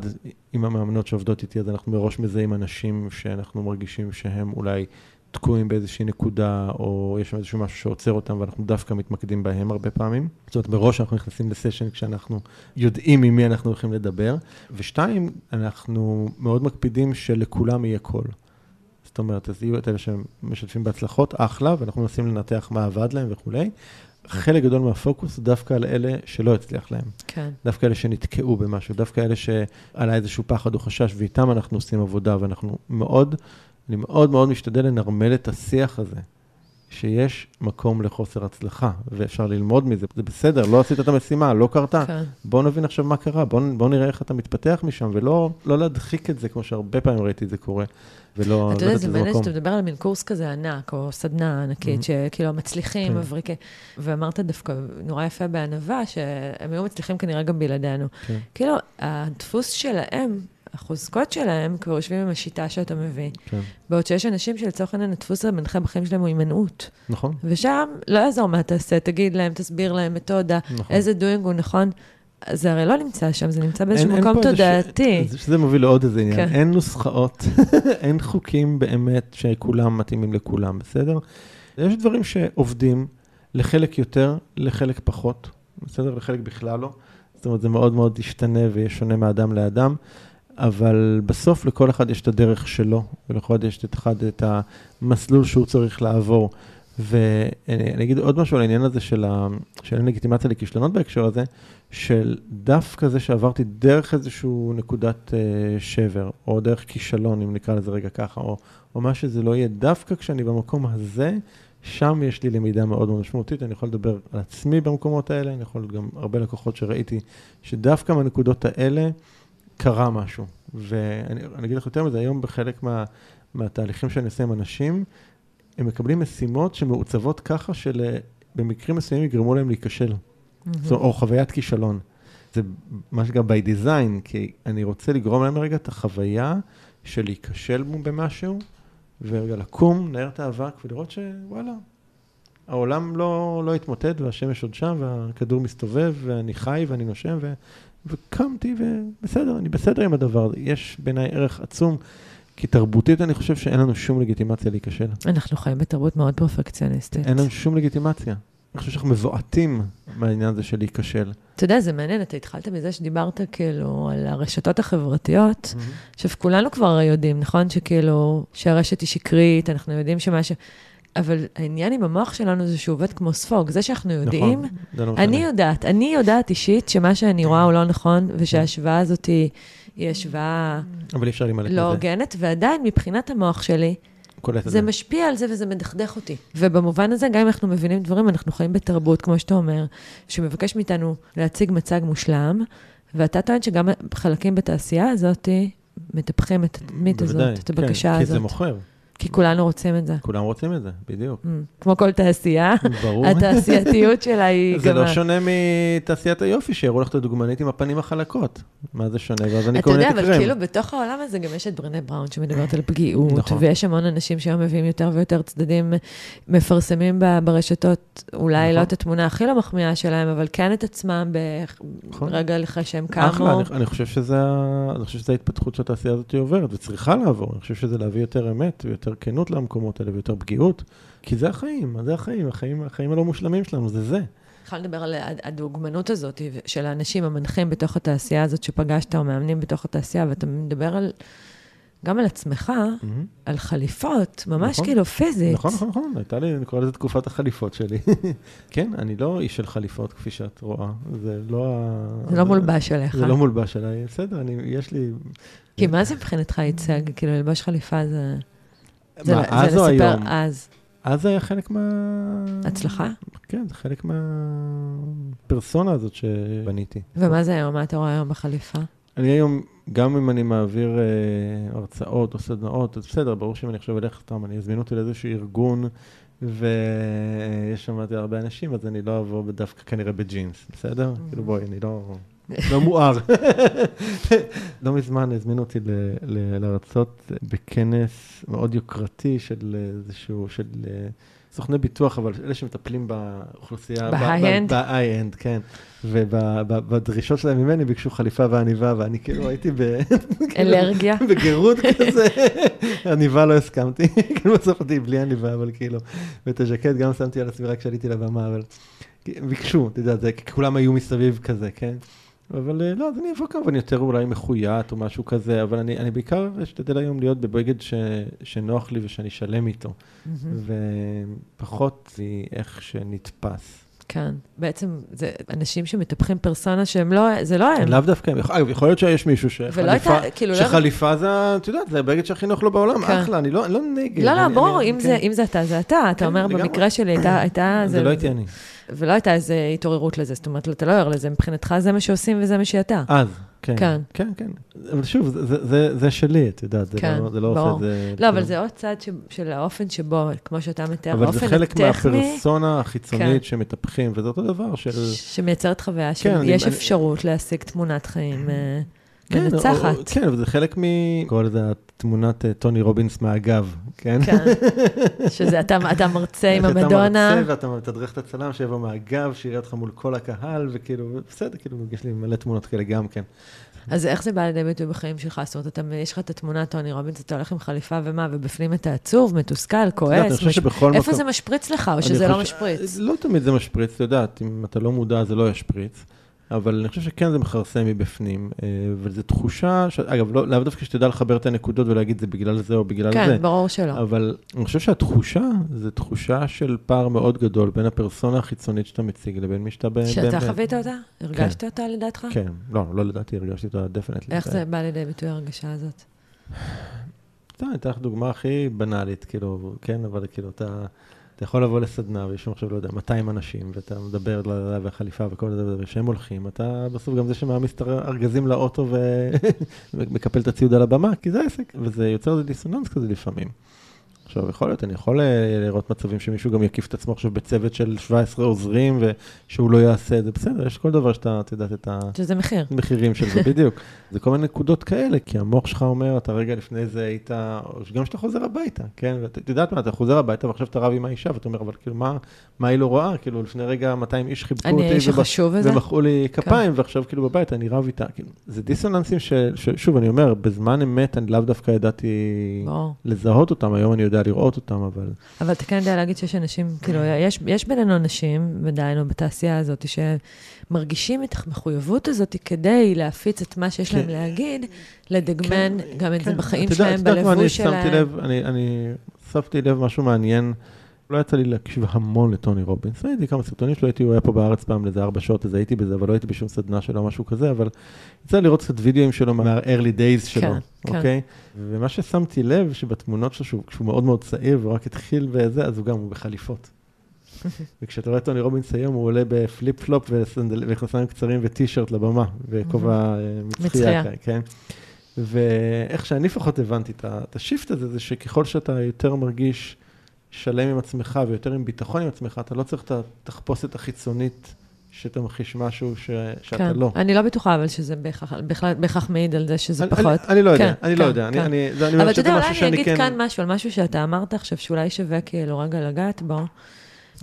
עם המאמנות שעובדות איתי, אז אנחנו מראש מזהים אנשים שאנחנו מרגישים שהם אולי תקועים באיזושהי נקודה, או יש שם איזשהו משהו שעוצר אותם, ואנחנו דווקא מתמקדים בהם הרבה פעמים. זאת אומרת, מראש אנחנו נכנסים לסשן כשאנחנו יודעים עם מי אנחנו הולכים לדבר. ושתיים, אנחנו מאוד מקפידים שלכולם יהיה קול. זאת אומרת, אז יהיו את אלה שמשתפים בהצלחות, אחלה, ואנחנו מנסים לנתח מה עבד להם וכולי. חלק גדול מהפוקוס דווקא על אלה שלא הצליח להם. כן. דווקא אלה שנתקעו במשהו, דווקא אלה שעלה איזשהו פחד או חשש, ואיתם אנחנו עושים עבודה, ואנחנו מאוד, אני מאוד מאוד משתדל לנרמל את השיח הזה. שיש מקום לחוסר הצלחה, ואפשר ללמוד מזה. זה בסדר, לא עשית את המשימה, לא קרתה. כן. בוא נבין עכשיו מה קרה, בוא, בוא נראה איך אתה מתפתח משם, ולא לא להדחיק את זה, כמו שהרבה פעמים ראיתי את זה קורה, ולא אתה יודע, לתת זה לזה מעניין מקום. שאתה מדבר על מין קורס כזה ענק, או סדנה ענקית, שכאילו מצליחים, כן. מבריקי, ואמרת דווקא נורא יפה בענווה, שהם היו מצליחים כנראה גם בלעדינו. כן. כאילו, הדפוס שלהם, החוזקות שלהם, כבר יושבים עם השיטה שאתה מביא. כן, בעוד שיש אנשים שלצורך העניין הדפוס המנחה בחיים שלהם הוא הימנעות. נכון, ושם לא יעזור מה תעשה, תגיד להם, תסביר להם מתודה, נכון. איזה doing הוא נכון. זה הרי לא נמצא שם, זה נמצא באיזשהו אין- אין מקום ש- תודעתי. זה- שזה מוביל לעוד איזה עניין. כן. אין נוסחאות, *laughs* אין חוקים באמת שכולם מתאימים לכולם, בסדר? יש דברים שעובדים לחלק יותר, לחלק פחות, בסדר? לחלק בכלל לא. זאת אומרת, זה מאוד מאוד ישתנה ויהיה שונה מאדם לאדם, אבל בסוף לכל אחד יש את הדרך שלו, ולכל אחד יש את אחד את המסלול שהוא צריך לעבור. ואני אגיד עוד משהו על העניין הזה של, ה, של הלגיטימציה לכישלונות בהקשר הזה, של דווקא זה שעברתי דרך איזושהי נקודת אה, שבר, או דרך כישלון, אם נקרא לזה רגע ככה, או, או מה שזה לא יהיה, דווקא כשאני במקום הזה, שם יש לי למידה מאוד מאוד משמעותית. אני יכול לדבר על עצמי במקומות האלה, אני יכול גם הרבה לקוחות שראיתי, שדווקא מהנקודות האלה קרה משהו. ואני אני אגיד לך יותר מזה, היום בחלק מה, מהתהליכים שאני עושה עם אנשים, הם מקבלים משימות שמעוצבות ככה שבמקרים מסוימים יגרמו להם להיכשל. זאת אומרת, או חוויית כישלון. זה מה שנקרא by design, כי אני רוצה לגרום להם רגע את החוויה של להיכשל במשהו, ורגע לקום, לנער את האבק ולראות שוואלה, העולם לא, לא התמוטט והשמש עוד שם והכדור מסתובב ואני חי ואני נושם ו, וקמתי ובסדר, אני בסדר עם הדבר הזה. יש בעיניי ערך עצום, כי תרבותית אני חושב שאין לנו שום לגיטימציה להיכשל. אנחנו חיים בתרבות מאוד פרפקציוניסטית. אין לנו שום לגיטימציה. אני חושב שאנחנו מבועטים מהעניין הזה של להיכשל. אתה יודע, זה מעניין, אתה התחלת מזה שדיברת כאילו על הרשתות החברתיות. עכשיו, כולנו כבר יודעים, נכון? שכאילו, שהרשת היא שקרית, אנחנו יודעים שמה ש... אבל העניין עם המוח שלנו זה שהוא עובד כמו ספוג. זה שאנחנו יודעים, נכון, זה לא משנה. אני יודעת, אני יודעת אישית שמה שאני רואה הוא לא נכון, ושההשוואה הזאת היא, היא השוואה אבל אי אפשר להימלט לא. הוגנת, ועדיין מבחינת המוח שלי, את זה משפיע על זה וזה מדכדך אותי. ובמובן הזה, גם אם אנחנו מבינים דברים, אנחנו חיים בתרבות, כמו שאתה אומר, שמבקש מאיתנו להציג מצג מושלם, ואתה טוען שגם חלקים בתעשייה הזאת מטפחים את התדמית הזאת, את הבקשה כן, כי זה הזאת. מוכר, כי כולנו רוצים את זה. כולם רוצים את זה, בדיוק. Mm, כמו כל תעשייה. התעשייתיות שלה היא זה גם... לא ה- שונה מתעשיית היופי, שיראו לך את הדוגמנית עם הפנים החלקות. מה זה שונה? ואז אני אתה כל מיני יודע, אבל. כאילו בתוך העולם הזה גם יש את ברנה בראון שמדברת על פגיעות, נכון. ויש המון אנשים שהיום מביאים יותר ויותר צדדים, מפרסמים ברשתות, אולי נכון. לא את התמונה הכי לא מחמיאה שלהם, אבל כן את עצמם נכון. ברגע אחרי שהם אחלה, קמו. אני, אני חושב שזה, ה- אני חושב שזה ההתפתחות שהתעשייה הזאת עוברת, וצריכה לעבור. אני חושב שזה להביא יותר אמת ויותר כנות למקומות האלה ויותר פגיעות, כי זה החיים, זה החיים, החיים, החיים הלא מושלמים שלנו, זה זה. יכולה לדבר על הד- הדוגמנות הזאת של האנשים המנחים בתוך התעשייה הזאת שפגשת, או מאמנים בתוך התעשייה, ואתה מדבר על, גם על עצמך, על חליפות, ממש נכון. כאילו פיזית. נכון, נכון, נכון, הייתה לי, אני קורא לזה תקופת החליפות שלי. *laughs* כן, אני לא איש של חליפות, כפי שאת רואה. זה לא ה... זה לא מולבש עליך. זה לא מולבש עליי, בסדר, אני, יש לי... כי מה זה מבחינתך ייצג? כאילו, ללבוש חליפה זה... זה, מה, זה אז או לספר היום? אז. אז זה היה חלק מה... הצלחה? כן, זה חלק מהפרסונה הזאת שבניתי. ומה זה היום? מה אתה רואה היום בחליפה? אני היום, גם אם אני מעביר אה, הרצאות או סדנאות, אז בסדר, ברור שאם אני עכשיו אלך, סתם, אני אזמין אותי לאיזשהו ארגון, ויש שם הרבה אנשים, אז אני לא אבוא דווקא כנראה בג'ינס, בסדר? כאילו בואי, אני לא... לא מואר. לא מזמן הזמינו אותי ל- ל- להרצות בכנס מאוד יוקרתי של איזשהו, של אה, סוכני ביטוח, אבל אלה שמטפלים באוכלוסייה... ב-high-end? ב-high-end, כן. ובדרישות שלהם ממני ביקשו חליפה ועניבה, ואני כאילו הייתי ב... אלרגיה? *laughs* בגירוד כזה, עניבה לא הסכמתי, *laughs* כאילו בסוף אותי בלי עניבה, אבל כאילו, ואת הז'קט גם שמתי על עצמי רק כשעליתי לבמה, אבל ביקשו, אתה יודע, זה, כי כולם היו מסביב כזה, כן? אבל אה, לא, אז אני אבוא כמובן יותר אולי מחויית או משהו כזה, אבל אני, אני בעיקר אשתדל היום להיות בבגד ש, שנוח לי ושאני שלם איתו, ופחות מאיך שנתפס. כן. בעצם זה אנשים שמטפחים פרסונה שהם לא, זה לא הם. לאו דווקא, אגב, יכול להיות שיש מישהו שחליפה, כאילו, לא- שחליפה זה, את יודעת, זה הבגד שהכי נוח לו בעולם, כן. אחלה, אני לא לא נגד. לא, לא, אני- ברור, אני- אם כן. זה- אם זה אתה, זה אתה. אתה כן, אומר. במקרה שלי הייתה, הייתה, זה לא הייתי אני. ולא הייתה איזו התעוררות לזה, זאת אומרת, אתה לא ער לזה, מבחינתך זה מה שעושים וזה מה שאתה. אז, כן. כן. כן, כן. אבל שוב, זה- זה- זה- שלי, את יודעת, זה כן, לא- זה לא עושה. את זה... לא, אבל. זה עוד צד ש- של האופן שבו, כמו שאתה מתאר, אבל האופן זה חלק הטכני, מהפרסונה החיצונית כן. שמטפחים, וזה אותו דבר של... שמייצרת חוויה כן, שיש אני- אפשרות להשיג תמונת חיים אה, מנצחת. כן, אבל זה חלק מ... קורא לזה תמונת אה, טוני רובינס מהגב, כן? כן, שזה אתה אתה מרצה עם המדונה. מרצה ואתה מתדרך את הצלם שיבוא מהגב, שיראה אותך מול כל הקהל, וכאילו, בסדר, כאילו, יש לי מלא תמונות כאלה גם כן. אז איך זה בא לידי ביטוי בחיים שלך? זאת אומרת, אתה, יש לך את התמונה טוני רובינס, אתה הולך עם חליפה ומה, ובפנים אתה עצוב, מתוסכל, כועס. איפה זה משפריץ לך, או שזה לא משפריץ? לא תמיד זה משפריץ, את יודעת, אם אתה לא מודע זה לא ישפריץ, אבל אני חושב שכן זה מכרסם מבפנים, אה, וזו תחושה, ש... אגב, לא- לאו דווקא שתדע לחבר את הנקודות ולהגיד זה בגלל זה או בגלל זה, כן, ברור שלא. אבל אני חושב שהתחושה, זו תחושה של פער מאוד גדול בין הפרסונה החיצונית שאתה מציג לבין מי שאתה... ב- שאתה חווית אותה? הרגשת אותה לדעתך? כן, לא, לא לדעתי, הרגשתי אותה definitely. איך זה בא לידי ביטוי ההרגשה הזאת? *sighs* סתם, אני אתן לך דוגמה הכי בנאלית, כאילו, כן, אבל כאילו, אתה, אתה יכול לבוא לסדנה, ויש שם עכשיו, לא יודע, 200 אנשים, ואתה מדבר והחליפה וכל זה, וכשהם הולכים, אתה בסוף גם זה שמעמיס את הארגזים לאוטו *laughs* ומקפל את הציוד על הבמה, כי זה עסק, וזה יוצר איזה דיסוננס כזה לפעמים. עכשיו, יכול להיות, אני יכול אה, לראות מצבים שמישהו גם יקיף את עצמו עכשיו בצוות של 17 עוזרים, ושהוא לא יעשה את זה, בסדר, יש כל דבר שאתה, את יודעת, את ה... שזה מחיר. מחירים של זה, *laughs* בדיוק. זה כל מיני נקודות כאלה, כי המוח שלך אומר, אתה רגע לפני זה היית, גם כשאתה חוזר הביתה, כן? ואת יודעת מה, אתה חוזר הביתה ועכשיו אתה רב עם האישה, ואתה אומר, אבל כאילו, מה, מה היא לא רואה? כאילו, לפני רגע 200 איש חיבקו אני אותי, הזה? ומחאו לי כפיים, ועכשיו כאילו בבית אני רב איתה. כאילו, זה דיסוננסים ש- ששוב, אני אומר, בזמן אמת אני לאו דווקא ידעתי. לזהות אותם, היום אני יודע לראות אותם, אבל... אבל אתה כן יודע להגיד שיש אנשים, כאילו, יש, יש בינינו אנשים, ודהיינו בתעשייה הזאת, שמרגישים את המחויבות הזאת כדי להפיץ את מה שיש להם כן. להגיד, לדגמן כן, גם את זה כן, בחיים את יודעת- שלהם, את יודעת מה, אני בלבוש שמתי שלהם. לב, אני, אני שמתי לב משהו מעניין. לא יצא לי להקשיב המון לטוני רובינס, ראיתי כמה סרטונים שלו, הייתי, הוא היה פה בארץ פעם לאיזה ארבע שעות, אז הייתי בזה, אבל לא הייתי בשום סדנה שלו, משהו כזה, אבל יצא לראות קצת וידאוים שלו מה-early days שלו, כן, כן. אוקיי? ומה ששמתי לב, שבתמונות שלו, שהוא, כשהוא מאוד מאוד צעיר, והוא רק התחיל וזה, אז הוא גם, הוא בחליפות. *laughs* וכשאתה רואה את טוני רובינס היום, הוא עולה בפליפ פלופ ומכנסיים קצרים וטישרט לבמה, וכובע אה, מצחייה. מצחייה, כן? ואיך שאני לפחות הבנתי את השיפט הזה, זה שככל שאתה יותר מרגיש שלם עם עצמך ויותר עם ביטחון עם עצמך, אתה לא צריך את התחפושת החיצונית שתמחיש משהו ש, שאתה כן. לא. אני לא בטוחה, אבל שזה בהכרח- מעיד על זה שזה אני- פחות. אני, אני לא יודע, כן, אני לא כן, יודע. כן. אני, אני, זה, אני אבל אתה יודע, אולי אני אגיד כן... כאן משהו על משהו שאתה אמרת עכשיו, שאולי שווה כאילו רגע לגעת בו.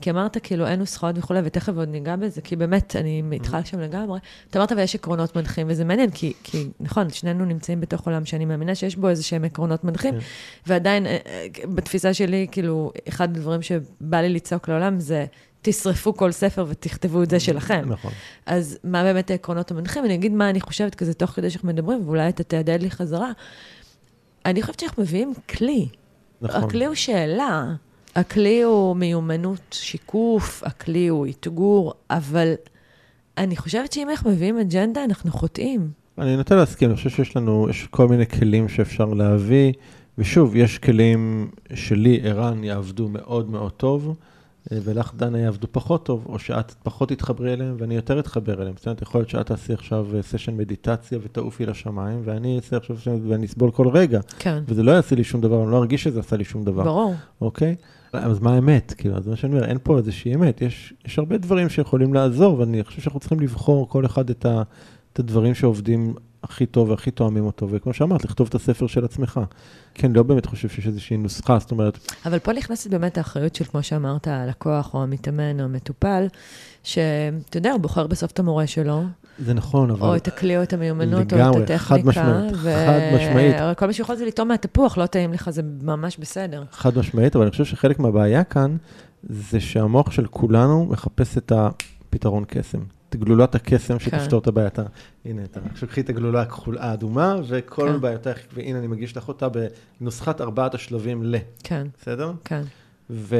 כי אמרת כאילו אין נוסחאות וכולי, ותכף עוד ניגע בזה, כי באמת, אני איתך שם לגמרי. אתה אמרת ויש עקרונות מנחים, וזה מעניין, כי, כי נכון, שנינו נמצאים בתוך עולם שאני מאמינה שיש בו איזה שהם עקרונות מנחים, כן. ועדיין, אה, אה, בתפיסה שלי, כאילו, אחד הדברים שבא לי לצעוק לעולם זה, תשרפו כל ספר ותכתבו את זה שלכם. נכון. אז מה באמת העקרונות המנחים? אני אגיד מה אני חושבת כזה תוך כדי שאנחנו מדברים, ואולי אתה תהדהד לי חזרה. אני חושבת שאנחנו מביאים כלי. נכון. הכלי הוא שאלה, הכלי הוא מיומנות שיקוף, הכלי הוא אתגור, אבל אני חושבת שאם אנחנו מביאים אג'נדה, אנחנו חוטאים. אני נוטה להסכים, אני חושב שיש לנו, יש כל מיני כלים שאפשר להביא, ושוב, יש כלים שלי, ערן, יעבדו מאוד מאוד טוב, אה, ולך, דנה, יעבדו פחות טוב, או שאת פחות תתחברי אליהם ואני יותר אתחבר אליהם. זאת אומרת, יכול להיות שאת תעשי עכשיו סשן מדיטציה ותעופי לשמיים, ואני אעשה עכשיו סשן ואני אסבול כל רגע, כן, וזה לא יעשה לי שום דבר, אני לא ארגיש שזה עשה לי שום דבר. ברור. אוקיי? אז מה האמת? כאילו, אז מה שאני אומר, אין פה איזושהי אמת. יש, יש הרבה דברים שיכולים לעזור, ואני חושב שאנחנו צריכים לבחור כל אחד את, ה, את הדברים שעובדים הכי טוב והכי תואמים אותו, וכמו שאמרת, לכתוב את הספר של עצמך. כן, לא באמת חושב שיש איזושהי נוסחה, זאת אומרת, אבל פה נכנסת באמת האחריות של, כמו שאמרת, הלקוח או המתאמן או המטופל, שאתה יודע, הוא בוחר בסוף את המורה שלו, זה נכון, אבל... או את הכלי או את המיומנות, או לגמרי, את הטכניקה. חד משמעית, חד משמעית. כל מה שיכול זה לטעום מהתפוח, לא טעים לך, זה ממש בסדר. חד משמעית, אבל אני חושב שחלק מהבעיה כאן, זה שהמוח של כולנו מחפש את הפתרון קסם. את גלולת הקסם שתפתור את הבעיה. הנה, אתה עכשיו קחי את הגלולה הכחול- האדומה, וכל כן. בעיותייך, והנה אני מגיש לך אותה בנוסחת ארבעת השלבים ל, כן, בסדר? כן. ו...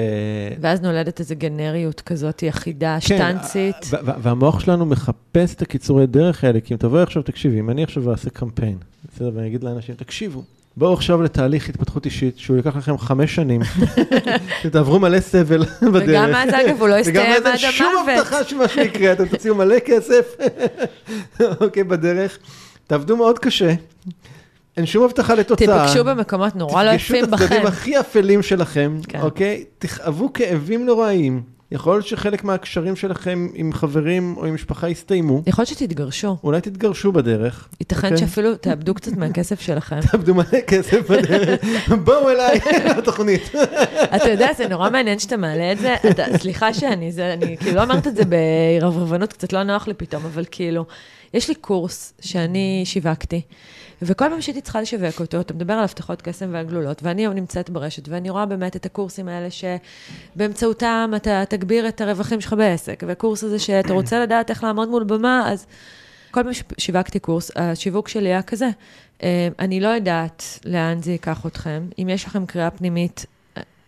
ואז נולדת איזו גנריות כזאת אחידה, שטנצית. כן, והמוח שלנו מחפש את הקיצורי דרך האלה, כי אם תבואי עכשיו, תקשיבי, אם אני עכשיו אעשה קמפיין, בסדר, ואני אגיד לאנשים, תקשיבו, בואו עכשיו לתהליך התפתחות אישית, שהוא ייקח לכם חמש שנים, *laughs* שתעברו מלא סבל *laughs* בדרך. וגם אז, אגב, הוא לא יסתיים עד המוות. שום הבטחה שמה שיקרה, אתם תוציאו מלא כסף, *laughs* אוקיי, בדרך. תעבדו מאוד קשה. אין שום הבטחה לתוצאה. תיפגשו במקומות נורא לא יפים בכם. תפגשו את הצדדים הכי אפלים שלכם, כן. אוקיי? תכאבו כאבים נוראיים. יכול להיות שחלק מהקשרים שלכם עם חברים או עם משפחה יסתיימו. יכול להיות שתתגרשו. אולי תתגרשו בדרך. ייתכן okay. שאפילו תאבדו קצת מהכסף שלכם. *laughs* תאבדו מלא כסף בדרך. בואו אליי לתוכנית. *laughs* אתה יודע, זה נורא מעניין שאתה מעלה את זה. אתה, סליחה שאני, זה, אני כאילו לא אמרת את זה בערברבנות, קצת לא נוח לי פתאום, אבל כאילו, יש לי קורס שאני שיווקתי. וכל פעם שהייתי צריכה לשווק אותו, אתה מדבר על הבטחות קסם והגלולות, ואני היום נמצאת ברשת, ואני רואה באמת את הקורסים האלה שבאמצעותם אתה תגביר את הרווחים שלך בעסק, והקורס הזה שאתה רוצה לדעת איך לעמוד מול במה, אז כל פעם ששיווקתי קורס, השיווק שלי היה כזה. אה, אני לא יודעת לאן זה ייקח אתכם. אם יש לכם קריאה פנימית,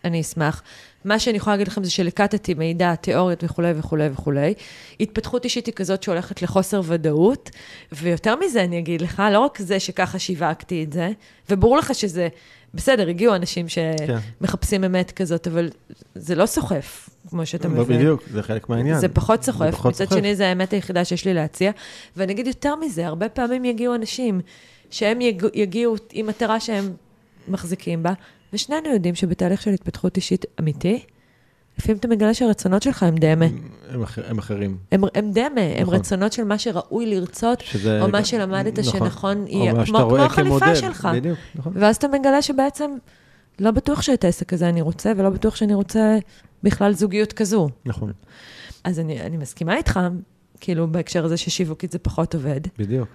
אני אשמח. מה שאני יכולה להגיד לכם זה שלקטתי מידע, תיאוריות וכולי וכולי וכולי. התפתחות אישית היא כזאת שהולכת לחוסר ודאות, ויותר מזה אני אגיד לך, לא רק זה שככה שיווקתי את זה, וברור לך שזה, בסדר, הגיעו אנשים שמחפשים כן. אמת כזאת, אבל זה לא סוחף, כמו שאתה לא מבין. בדיוק, זה חלק מהעניין. זה פחות סוחף. מצד שני, זה האמת היחידה שיש לי להציע. ואני אגיד יותר מזה, הרבה פעמים יגיעו אנשים שהם יגיעו עם מטרה שהם מחזיקים בה, ושנינו יודעים שבתהליך של התפתחות אישית אמיתי, לפעמים אתה מגלה שהרצונות שלך הם דמה. הם, הם אחרים. הם, הם דמה, נכון. הם רצונות של מה שראוי לרצות, שזה, או מה שלמדת נכון. שנכון יהיה, כמו, כמו החליפה שלך. בדיוק, נכון. ואז אתה מגלה שבעצם לא בטוח שאת העסק הזה אני רוצה, ולא בטוח שאני רוצה בכלל זוגיות כזו. נכון. אז אני, אני מסכימה איתך, כאילו, בהקשר הזה ששיווקית זה פחות עובד. בדיוק.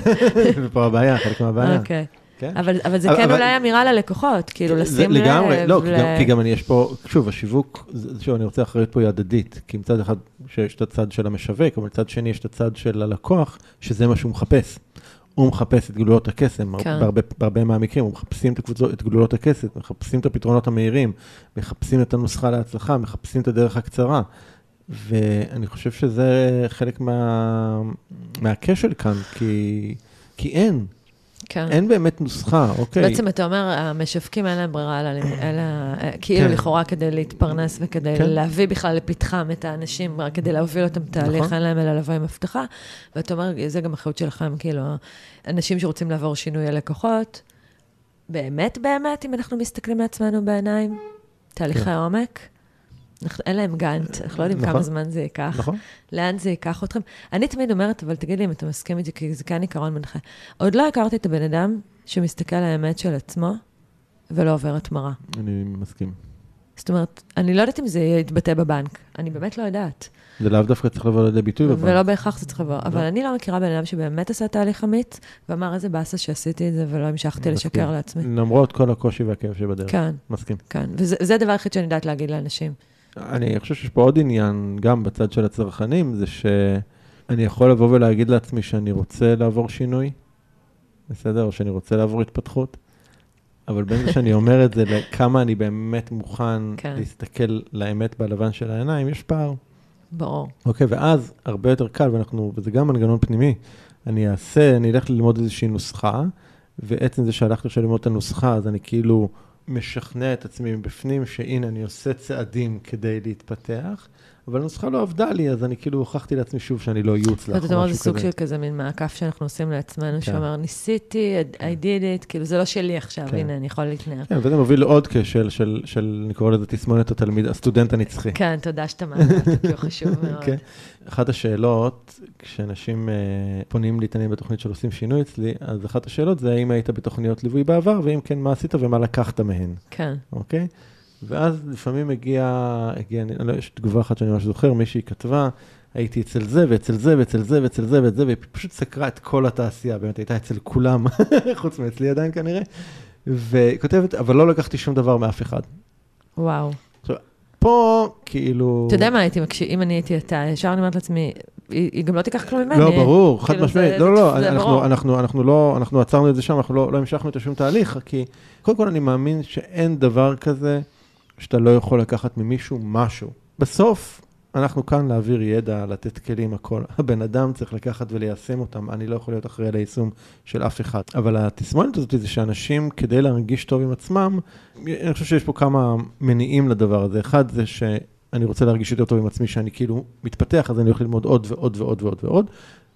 *laughs* זה פה הבעיה, חלק מהבעיה. אוקיי. Okay. כן. אבל, אבל זה אבל, כן אבל, אולי אמירה ללקוחות, כאילו לשים לב. לגמרי, לא, ל... כי, גם, כי גם אני, יש פה, שוב, השיווק, שוב, אני רוצה אחריות פה היא הדדית, כי מצד אחד שיש את הצד של המשווק, אבל מצד שני יש את הצד של הלקוח, שזה מה שהוא מחפש. הוא מחפש את גלולות הקסם, כן. בהרבה, בהרבה מהמקרים, הוא מחפשים את, הקבוצות, את גלולות הכסף, מחפשים את הפתרונות המהירים, מחפשים את הנוסחה להצלחה, מחפשים את הדרך הקצרה. ואני חושב שזה חלק מה, מהכשל כאן, כי, כי אין, כן. אין באמת נוסחה, אוקיי. בעצם אתה אומר, המשווקים אין להם ברירה, אלא כאילו כן. לכאורה כדי להתפרנס וכדי כן. להביא בכלל לפתחם את האנשים, רק כדי להוביל אותם תהליך, נכון. אין להם אלא לבוא עם הבטחה. ואתה אומר, זה גם אחריות שלכם, כאילו, אנשים שרוצים לעבור שינוי הלקוחות, באמת באמת, אם אנחנו מסתכלים לעצמנו בעיניים, תהליכי כן. עומק, אין להם גאנט, אנחנו לא יודעים נכון, כמה זמן זה ייקח. נכון. לאן זה ייקח אתכם. אני תמיד אומרת, אבל תגיד לי אם אתה מסכים איתי, כי זה כן עיקרון מנחה. עוד לא הכרתי את הבן אדם שמסתכל על האמת של עצמו ולא עובר התמרה. אני מסכים. זאת אומרת, אני לא יודעת אם זה יתבטא בבנק. אני באמת לא יודעת. זה לאו דווקא צריך לבוא לידי ביטוי בבנק. ולא בהכרח זה צריך לבוא. אבל אני לא מכירה בן אדם שבאמת עשה תהליך אמיץ, ואמר, איזה באסה שעשיתי את זה ולא המשכתי לשקר לעצמי. למרות כל הקושי והכאב שבדרך. כן. מסכים. כן, וזה הדבר היחיד שאני יודעת להגיד לאנשים. אני חושב שיש פה עוד עניין, גם בצד של הצרכנים, זה שאני יכול לבוא ולהגיד לעצמי שאני רוצה לעבור שינוי, בסדר? או שאני רוצה לעבור התפתחות, אבל בין זה שאני אומר את זה לכמה אני באמת מוכן *laughs* כן. להסתכל לאמת בלבן של העיניים, יש פער. ברור. אוקיי, ואז הרבה יותר קל, ואנחנו, וזה גם מנגנון פנימי, אני אעשה, אני אלך ללמוד איזושהי נוסחה, ועצם זה שהלכתי עכשיו ללמוד את הנוסחה, אז אני כאילו... משכנע את עצמי מבפנים שהנה אני עושה צעדים כדי להתפתח, אבל הנוסחה לא עבדה לי, אז אני כאילו הוכחתי לעצמי שוב שאני לא איות לך או משהו כזה. אתה אומר, זה סוג של כזה מין מעקף שאנחנו עושים לעצמנו, כן. שאומר, ניסיתי, I did it, כאילו זה לא שלי עכשיו, כן. הנה, אני יכול להתנער. כן, וזה מוביל לעוד כשל של, של, אני קורא לזה תסמונת התלמיד, הסטודנט הנצחי. כן, תודה שאתה מעלה הוא חשוב *laughs* מאוד. כן. אחת השאלות, כשאנשים uh, פונים להתעניין בתוכנית של עושים שינוי אצלי, אז אחת השאלות זה האם היית בתוכניות ליווי בעבר, ואם כן, מה עשית ומה לקחת מהן. כן. אוקיי? ואז לפעמים הגיע, הגיע, אני לא, יש תגובה אחת שאני ממש זוכר, מישהי כתבה, הייתי אצל זה ואצל זה ואצל זה ואצל זה ואת זה, והיא פשוט סקרה את כל התעשייה, באמת הייתה אצל כולם, *laughs* חוץ מאצלי עדיין כנראה, והיא כותבת, אבל לא לקחתי שום דבר מאף אחד. וואו. עכשיו, פה, כאילו... אתה יודע מה הייתי מקשיב, אם אני הייתי אתה, ישר אני אומרת לעצמי, היא גם לא תיקח כלום ממני. לא, ברור, חד כאילו, משמעית. לא, לא, אנחנו לא, אנחנו עצרנו את זה שם, אנחנו לא, לא המשכנו את השום תהליך, כי קודם כל אני מאמין שאין דבר כזה שאתה לא יכול לקחת ממישהו משהו. בסוף, אנחנו כאן להעביר ידע, לתת כלים, הכל. *laughs* הבן אדם צריך לקחת וליישם אותם, אני לא יכול להיות אחראי ליישום של אף אחד. אבל התסמונת הזאת זה שאנשים, כדי להרגיש טוב עם עצמם, אני חושב שיש פה כמה מניעים לדבר הזה. אחד זה שאני רוצה להרגיש יותר טוב עם עצמי, שאני כאילו מתפתח, אז אני הולך ללמוד עוד ועוד ועוד ועוד ועוד.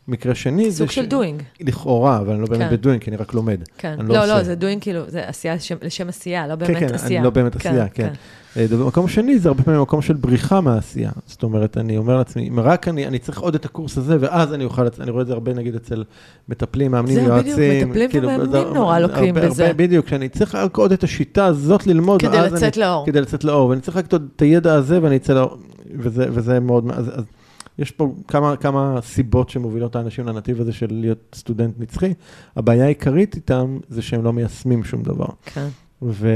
מקרה שני זה... סוג של doing. לכאורה, אבל אני לא באמת כן. ב doing, כי אני רק לומד. כן. לא, עושה. לא, זה doing כאילו, זה עשייה לשם- עשייה, לא כן, באמת כן, עשייה. אני לא באמת עשייה, כן. אה, במקום שני, זה הרבה פעמים מקום של בריחה מהעשייה. זאת אומרת, אני אומר לעצמי, אם רק אני, אני צריך עוד את הקורס הזה, ואז אני אוכל, אני רואה את זה הרבה נגיד אצל מטפלים, מאמנים, זהו, יועצים. בדיוק, מטפלים כאילו, ומאמנים נורא הרבה- בזה. הרבה- בדיוק, שאני צריך רק עוד את השיטה הזאת ללמוד, כדי לצאת לאור. כדי לצאת לאור, ואני צריך רק את הידע הזה, ואני אצא לאור, וזה, וזה מאוד, אז, אז יש פה כמה, כמה סיבות שמובילות את האנשים לנתיב הזה של להיות סטודנט נצחי. הבעיה העיקרית איתם זה שהם לא מיישמים שום דבר. כן. ו...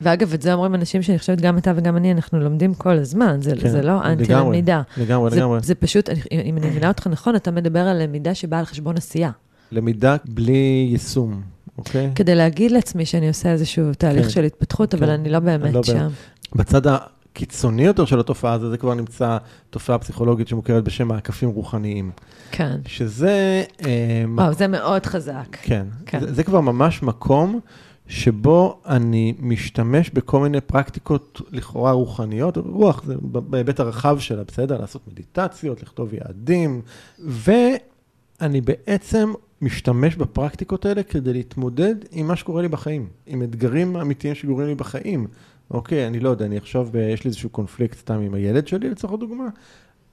ואגב, את זה אומרים אנשים שאני חושבת, גם אתה וגם אני, אנחנו לומדים כל הזמן, זה, כן, זה לא אנטי לגמרי, למידה. לגמרי, זה, לגמרי. זה פשוט, אם אני מבינה אותך נכון, אתה מדבר על למידה שבאה על חשבון עשייה. למידה בלי יישום, אוקיי? כדי להגיד לעצמי שאני עושה איזשהו תהליך כן, של התפתחות, אבל כן. אני לא באמת אני לא שם. בצד הקיצוני יותר של התופעה הזו, זה כבר נמצא תופעה פסיכולוגית שמוכרת בשם מעקפים רוחניים. כן. שזה... אה, וואו, זה מאוד חזק. כן. כן. זה, זה כבר ממש מקום שבו אני משתמש בכל מיני פרקטיקות לכאורה רוחניות, רוח זה בהיבט הרחב שלה, בסדר? לעשות מדיטציות, לכתוב יעדים, ואני בעצם משתמש בפרקטיקות האלה כדי להתמודד עם מה שקורה לי בחיים, עם אתגרים אמיתיים שקורים לי בחיים. אוקיי, אני לא יודע, אני עכשיו, ב- יש לי איזשהו קונפליקט סתם עם הילד שלי, לצורך הדוגמה,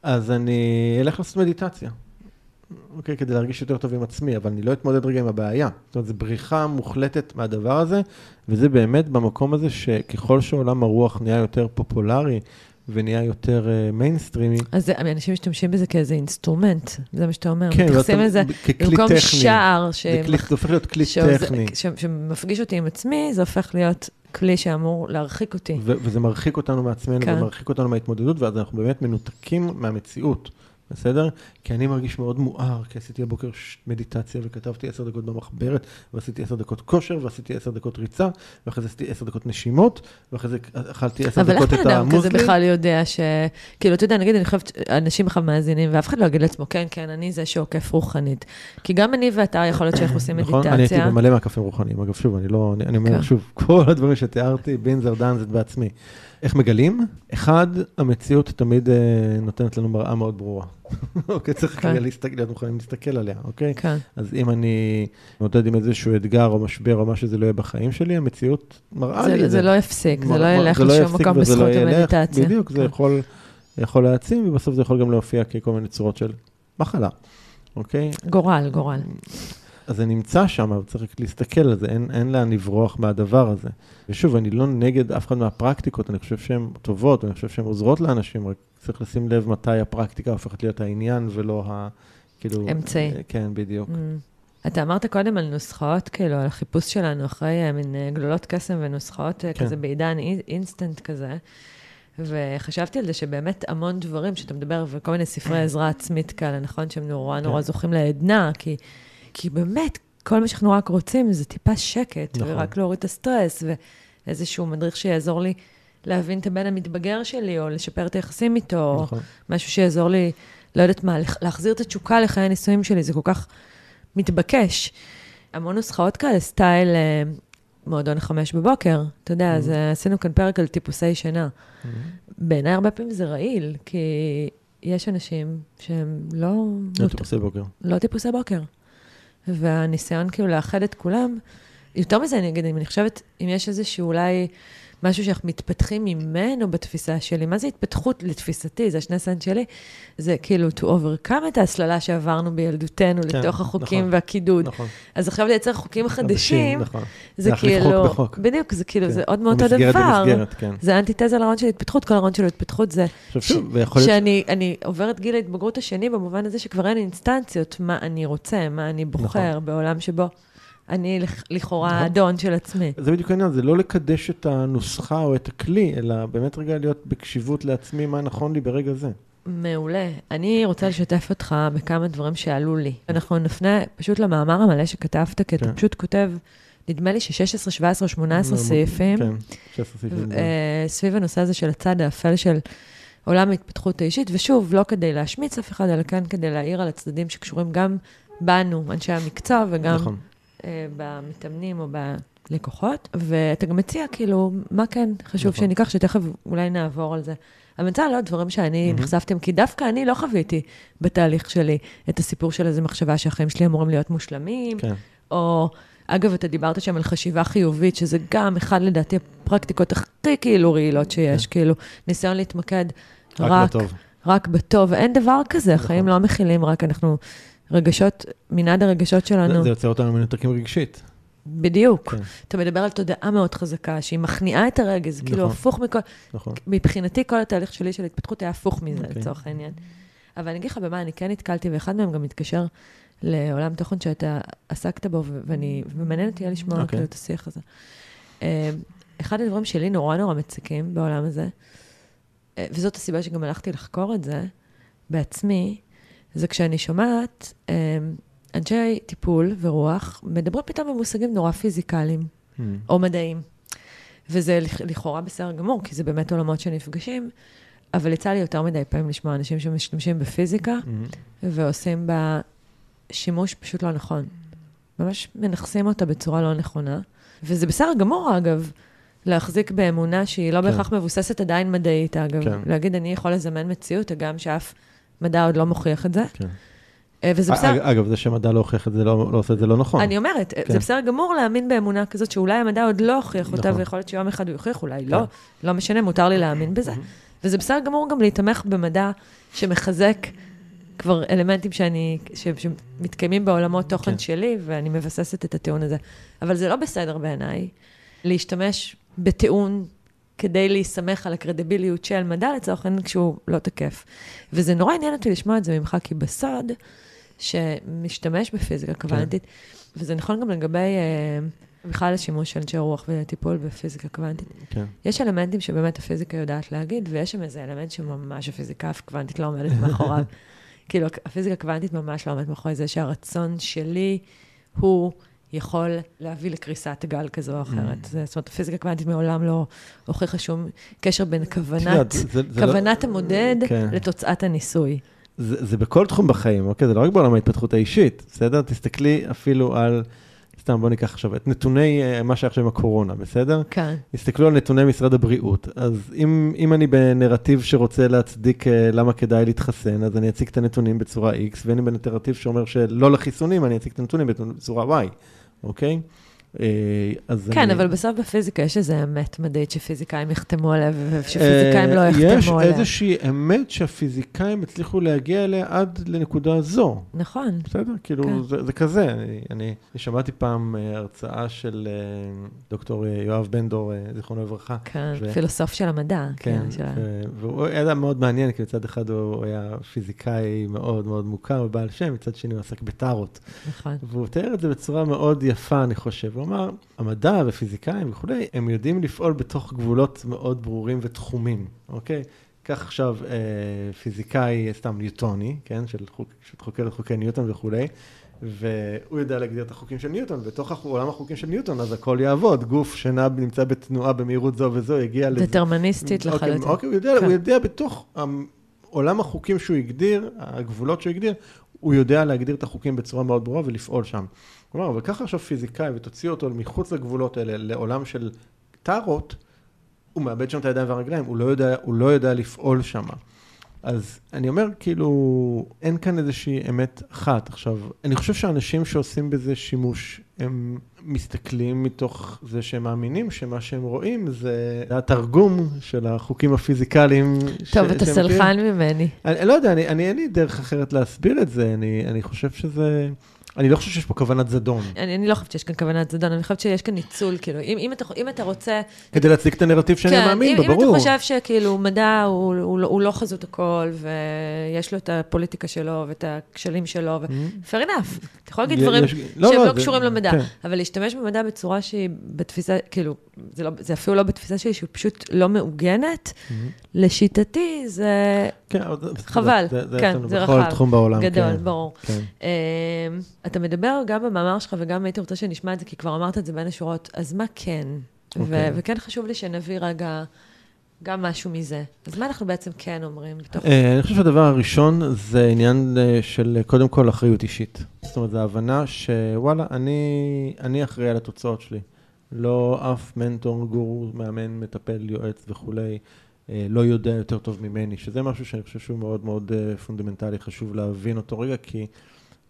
אז אני אלך לעשות מדיטציה. אוקיי, כדי להרגיש יותר טוב עם עצמי, אבל אני לא אתמודד רגע עם הבעיה. זאת אומרת, זו בריחה מוחלטת מהדבר הזה, וזה באמת במקום הזה שככל שעולם הרוח נהיה יותר פופולרי ונהיה יותר uh, מיינסטרימי, אז אנשים משתמשים בזה כאיזה instrument, זה מה שאתה אומר. כן, מתייחסים לזה ככלי במקום טכני. שער ש- זה, כלי, זה הופך להיות כלי שעוזר- טכני, ש- שמפגיש אותי עם עצמי, זה הופך להיות כלי שאמור להרחיק אותי. וזה מרחיק אותנו מעצמנו, כן. ומרחיק אותנו מההתמודדות, ואז אנחנו באמת מנותקים מהמציאות. בסדר? כי אני מרגיש מאוד מואר, כי עשיתי הבוקר מדיטציה וכתבתי עשר דקות במחברת, ועשיתי עשר דקות כושר, ועשיתי עשר דקות ריצה, ואחרי זה עשיתי עשר דקות נשימות, ואחרי זה אכלתי עשר אבל איך דקות בן את אדם כזה המוזלי. בכלל יודע ש... כאילו, אתה יודע, נגיד, אני חושבת, אנשים בכלל מאזינים, ואף אחד לא יגיד לעצמו, כן, כן, אני זה שעוקף רוחנית. כי גם אני ואתה, יכול להיות שאנחנו עושים נכון, אני הייתי מדיטציה. במלא מהקפים רוחניים. אגב, שוב, אני לא, אני, אומר כן. שוב, כל הדברים שתיארתי, בינזר דן זה בעצמי. איך מגלים? אחד, המציאות תמיד אה, נותנת לנו מראה מאוד ברורה. *laughs* אוקיי, צריך כן. רגע להסתכל, להיות מוכנים להסתכל עליה, אוקיי? כן, אז אם אני מתמודד עם איזשהו אתגר או משבר או מה שזה לא יהיה בחיים שלי, המציאות מראה לי זה, את זה לא יפסיק, זה לא ילך זה לא לשום מקום לא בזכות. המדיטציה. בדיוק, זה כן. יכול, יכול להעצים, ובסוף זה יכול גם להופיע ככל מיני צורות של מחלה, אוקיי? גורל, גורל. אז זה נמצא שם, אבל צריך להסתכל על זה, אין, אין לאן לברוח מהדבר הזה. ושוב, אני לא נגד אף אחד מהפרקטיקות, אני חושב שהן טובות, ואני חושב שהן עוזרות לאנשים, רק צריך לשים לב מתי הפרקטיקה הופכת להיות העניין ולא ה... כאילו... אמצעי. אה, כן, בדיוק. Mm. אתה אמרת קודם על נוסחאות, כאילו, על החיפוש שלנו אחרי אה, מין אה, גלולות קסם ונוסחאות כן. כזה בעידן אי- אינסטנט כזה. וחשבתי על זה שבאמת המון דברים שאתה מדבר, וכל מיני ספרי עזרה עצמית כאלה, נכון? שהם נורא נורא כן. זוכים לעדנה, כי, כי באמת, כל מה שאנחנו רק רוצים זה טיפה שקט, נכון. ורק להוריד את הסטרס, ואיזשהו מדריך שיעזור לי להבין את הבן המתבגר שלי, או לשפר את היחסים איתו, או נכון. משהו שיעזור לי, לא יודעת מה, להחזיר את התשוקה לחיי הנישואים שלי, זה כל כך מתבקש. המון נוסחאות כאלה, סטייל אה, מועדון החמש בבוקר, אתה יודע, אז אה, עשינו כאן פרק על טיפוסי שינה. בעיניי הרבה פעמים זה רעיל, כי יש אנשים שהם לא, זה טיפוסי בוקר. לא טיפוסי בוקר. והניסיון כאילו לאחד את כולם, יותר מזה, אני אגיד, אם אני חושבת, אם יש איזשהו אולי משהו שאנחנו מתפתחים ממנו בתפיסה שלי, מה זה התפתחות לתפיסתי, זה השני סנט שלי, זה כאילו to overcome את ההסללה שעברנו בילדותנו כן, לתוך החוקים נכון. והקידוד. נכון. אז עכשיו לייצר חוקים חדשים, נכון. זה להחליף כאילו, חוק בחוק. בדיוק, זה כאילו, כן. זה עוד מאותו במסגרת דבר. במסגרת, כן. זה אנטיתזה לרעיון של התפתחות, כל הרעיון של התפתחות זה עכשיו שוב, ויכול להיות... שאני אני עוברת גיל ההתבגרות השני במובן הזה שכבר אין אינסטנציות, מה אני רוצה, מה אני בוחר נכון. בעולם שבו אני לכ- לכאורה נכון. האדון של עצמי. זה בדיוק העניין, זה לא לקדש את הנוסחה או את הכלי, אלא באמת רגע להיות בקשיבות לעצמי מה נכון לי ברגע זה. מעולה. אני רוצה לשתף אותך בכמה דברים שעלו לי. אנחנו נפנה פשוט למאמר המלא שכתבת, כי אתה כן. פשוט כותב נדמה לי ש-16, 17 או 18 סעיפים, כן, 16 סעיפים. אה, סביב הנושא הזה של הצד האפל של עולם ההתפתחות האישית, ושוב, לא כדי להשמיץ אף אחד, אלא כן כדי להעיר על הצדדים שקשורים גם בנו, אנשי המקצוע, וגם נכון. אה, במתאמנים או בלקוחות. ואתה גם מציע, כאילו, מה כן חשוב נכון. שניקח, שתכף אולי נעבור על זה. אבל אני רוצה להעלות דברים שאני מהמם. נחשפתם, כי דווקא אני לא חוויתי בתהליך שלי את הסיפור של איזו מחשבה שהחיים שלי אמורים להיות מושלמים, כן, או, אגב, אתה דיברת שם על חשיבה חיובית, שזה גם אחד, לדעתי, הפרקטיקות הכי כאילו רעילות שיש, כן. כאילו, ניסיון להתמקד רק רק, בטוב. רק בטוב. אין דבר כזה, נכון. החיים לא מכילים רק, אנחנו, רגשות, מנעד הרגשות שלנו, זה- יוצר אותנו מנותקים רגשית. בדיוק. כן, אתה מדבר על תודעה מאוד חזקה, שהיא מכניעה את הרגש, זה כאילו נכון. הפוך מכל... נכון. מבחינתי, כל התהליך שלי של התפתחות היה הפוך מזה, אוקיי. לצורך העניין. אבל אני אגיד לך במה אני כן נתקלתי, ואחד מהם גם מתקשר לעולם תוכן שאתה עסקת בו, ואני, ומעניין אותי לשמוע אוקיי. כאילו את השיח הזה. אה, אחד הדברים שלי נורא נורא מציקים בעולם הזה, אה, וזאת הסיבה שגם הלכתי לחקור את זה בעצמי, זה כשאני שומעת אה, אנשי טיפול ורוח מדברים פתאום במושגים נורא פיזיקליים. Hmm. או מדעים. וזה לכ- לכאורה בסדר גמור, כי זה באמת עולמות שנפגשים, אבל יצא לי יותר מדי פעמים לשמוע אנשים שמשתמשים בפיזיקה Hmm. ועושים בה שימוש פשוט לא נכון. ממש מנכסים אותה בצורה לא נכונה. וזה בסדר גמור, אגב, להחזיק באמונה שהיא לא כן. בהכרח מבוססת עדיין מדעית, אגב. כן. להגיד, אני יכול לזמן מציאות, הגם שאף מדע עוד לא מוכיח את זה. כן. אה, וזה בסדר. אג- אגב, זה שמדע לא הוכיח את זה, לא לא עושה את זה לא נכון. אני אומרת, כן. זה בסדר גמור להאמין באמונה כזאת, שאולי המדע עוד לא הוכיח אותה, נכון. ויכול להיות שיום אחד הוא יוכיח, אולי כן. לא, לא משנה, מותר לי להאמין בזה. וזה בסדר גמור גם להתמך במדע שמחזק כבר אלמנטים שאני, ש, שמתקיימים בעולמות תוכן כן. שלי, ואני מבססת את הטיעון הזה. אבל זה לא בסדר בעיניי להשתמש בטיעון כדי להסתמך על הקרדיביליות של מדע לצורך העניין כשהוא לא תקף. וזה נורא עניין אותי לשמוע את זה ממך, כי בסוד, שמשתמש בפיזיקה קוונטית, וזה נכון גם לגבי אה, בכלל השימוש של אנשי רוח וטיפול בפיזיקה קוונטית. כן. יש אלמנטים שבאמת הפיזיקה יודעת להגיד, ויש שם איזה אלמנט שממש הפיזיקה הקוונטית לא עומדת מאחוריו. *laughs* כאילו, הפיזיקה הקוונטית ממש לא עומדת מאחורי זה שהרצון שלי הוא יכול להביא לקריסת גל כזו או אחרת. זה- זאת אומרת, הפיזיקה הקוונטית מעולם לא הוכיחה שום קשר בין כוונת, יודעת, זה- זה לא- כוונת המודד כן. לתוצאת הניסוי. זה, זה בכל תחום בחיים, אוקיי? זה לא רק בעולם ההתפתחות האישית, בסדר? תסתכלי אפילו על, סתם בוא ניקח עכשיו את נתוני אה, מה שהיה עכשיו עם הקורונה, בסדר? כן. תסתכלו על נתוני משרד הבריאות, אז אם, אם אני בנרטיב שרוצה להצדיק אה, למה כדאי להתחסן, אז אני אציג את הנתונים בצורה X, ואם אני בנרטיב שאומר שלא לחיסונים, אני אציג את הנתונים בצורה Y, אוקיי? אה, אז כן, אני... אבל בסוף בפיזיקה יש איזו אמת מדעית שפיזיקאים יחתמו עליה, ושפיזיקאים לא אה, יחתמו עליה. יש איזושהי אמת שהפיזיקאים הצליחו להגיע אליה עד לנקודה זו. נכון. בסדר, כאילו, כן. זה, זה כזה. אני, אני, אני שמעתי פעם אה, הרצאה של דוקטור יואב בן דור, אה, זיכרונו לברכה. כן, ו- פילוסוף של המדע. כן, של ה- ו- והוא היה מאוד מעניין, כי מצד אחד הוא היה פיזיקאי מאוד מאוד מוכר ובעל שם, מצד שני הוא עסק בטארות. נכון. והוא תיאר את זה בצורה מאוד יפה, אני חושב. הוא אמר, המדע ופיזיקאים וכולי, הם יודעים לפעול בתוך גבולות מאוד ברורים ותחומים, אוקיי? קח עכשיו אה, פיזיקאי, סתם ניוטוני, כן? של חוק, שחוקר את חוקי ניוטון וכולי, והוא יודע להגדיר את החוקים של ניוטון, בתוך עולם החוקים של ניוטון, אז הכל יעבוד. גוף שנע, נמצא בתנועה במהירות זו וזו, יגיע לזה. דטרמיניסטית אוקיי, לחלוטין. אוקיי, הוא יודע, כן. הוא יודע בתוך עולם החוקים שהוא הגדיר, הגבולות שהוא הגדיר, הוא יודע להגדיר את החוקים בצורה מאוד ברורה ולפעול שם. כלומר, אבל ככה עכשיו פיזיקאי ותוציא אותו מחוץ לגבולות האלה, לעולם של טארות, הוא מאבד שם את הידיים והרגליים, הוא לא יודע, הוא לא יודע לפעול שם. אז אני אומר, כאילו, אין כאן איזושהי אמת אחת. עכשיו, אני חושב שאנשים שעושים בזה שימוש, הם מסתכלים מתוך זה שהם מאמינים שמה שהם רואים זה התרגום של החוקים הפיזיקליים. טוב, אתה סלחן ממני. אני לא יודע, אני, אין לי דרך אחרת להסביר את זה, אני, אני חושב שזה... אני לא חושב שיש פה כוונת זדון. אני, אני לא חושבת שיש כאן כוונת זדון, אני חושבת שיש כאן ניצול, כאילו, אם, אם, אתה, אם אתה רוצה... כדי להצדיק את הנרטיב שאני מאמין בו, כן, ברור. אם אתה חושב שכאילו מדע הוא, הוא, לא- הוא לא חזות הכל, ויש לו את הפוליטיקה שלו ואת הכשלים שלו, ו... fair enough. אתה יכול להגיד דברים לא, שהם לא, לא זה- קשורים למדע, כן. אבל להשתמש במדע בצורה שהיא בתפיסה, כאילו, זה, לא, זה אפילו לא בתפיסה שלי, שהיא פשוט לא מעוגנת, לשיטתי זה... כן, חבל, זה- זה כן, זה בכל רחב. תחום בעולם. גדול, כן, ברור. כן. אמ, אתה מדבר גם במאמר שלך, וגם הייתי רוצה שנשמע את זה, כי כבר אמרת את זה בין השורות, אז מה כן? ו- אוקיי. וכן חשוב לי שנביא רגע גם משהו מזה. אז מה אנחנו בעצם כן אומרים בתוך... אה, אני חושב שהדבר הראשון זה עניין אה, של אה, קודם כל אחריות אישית. זאת אומרת, זו הבנה שוואלה, אני, אני אחראי על התוצאות שלי. לא אף מנטור, גורו, מאמן, מטפל, יועץ וכולי, לא יודע יותר טוב ממני, שזה משהו שאני חושב שהוא מאוד מאוד פונדמנטלי, חשוב להבין אותו רגע, כי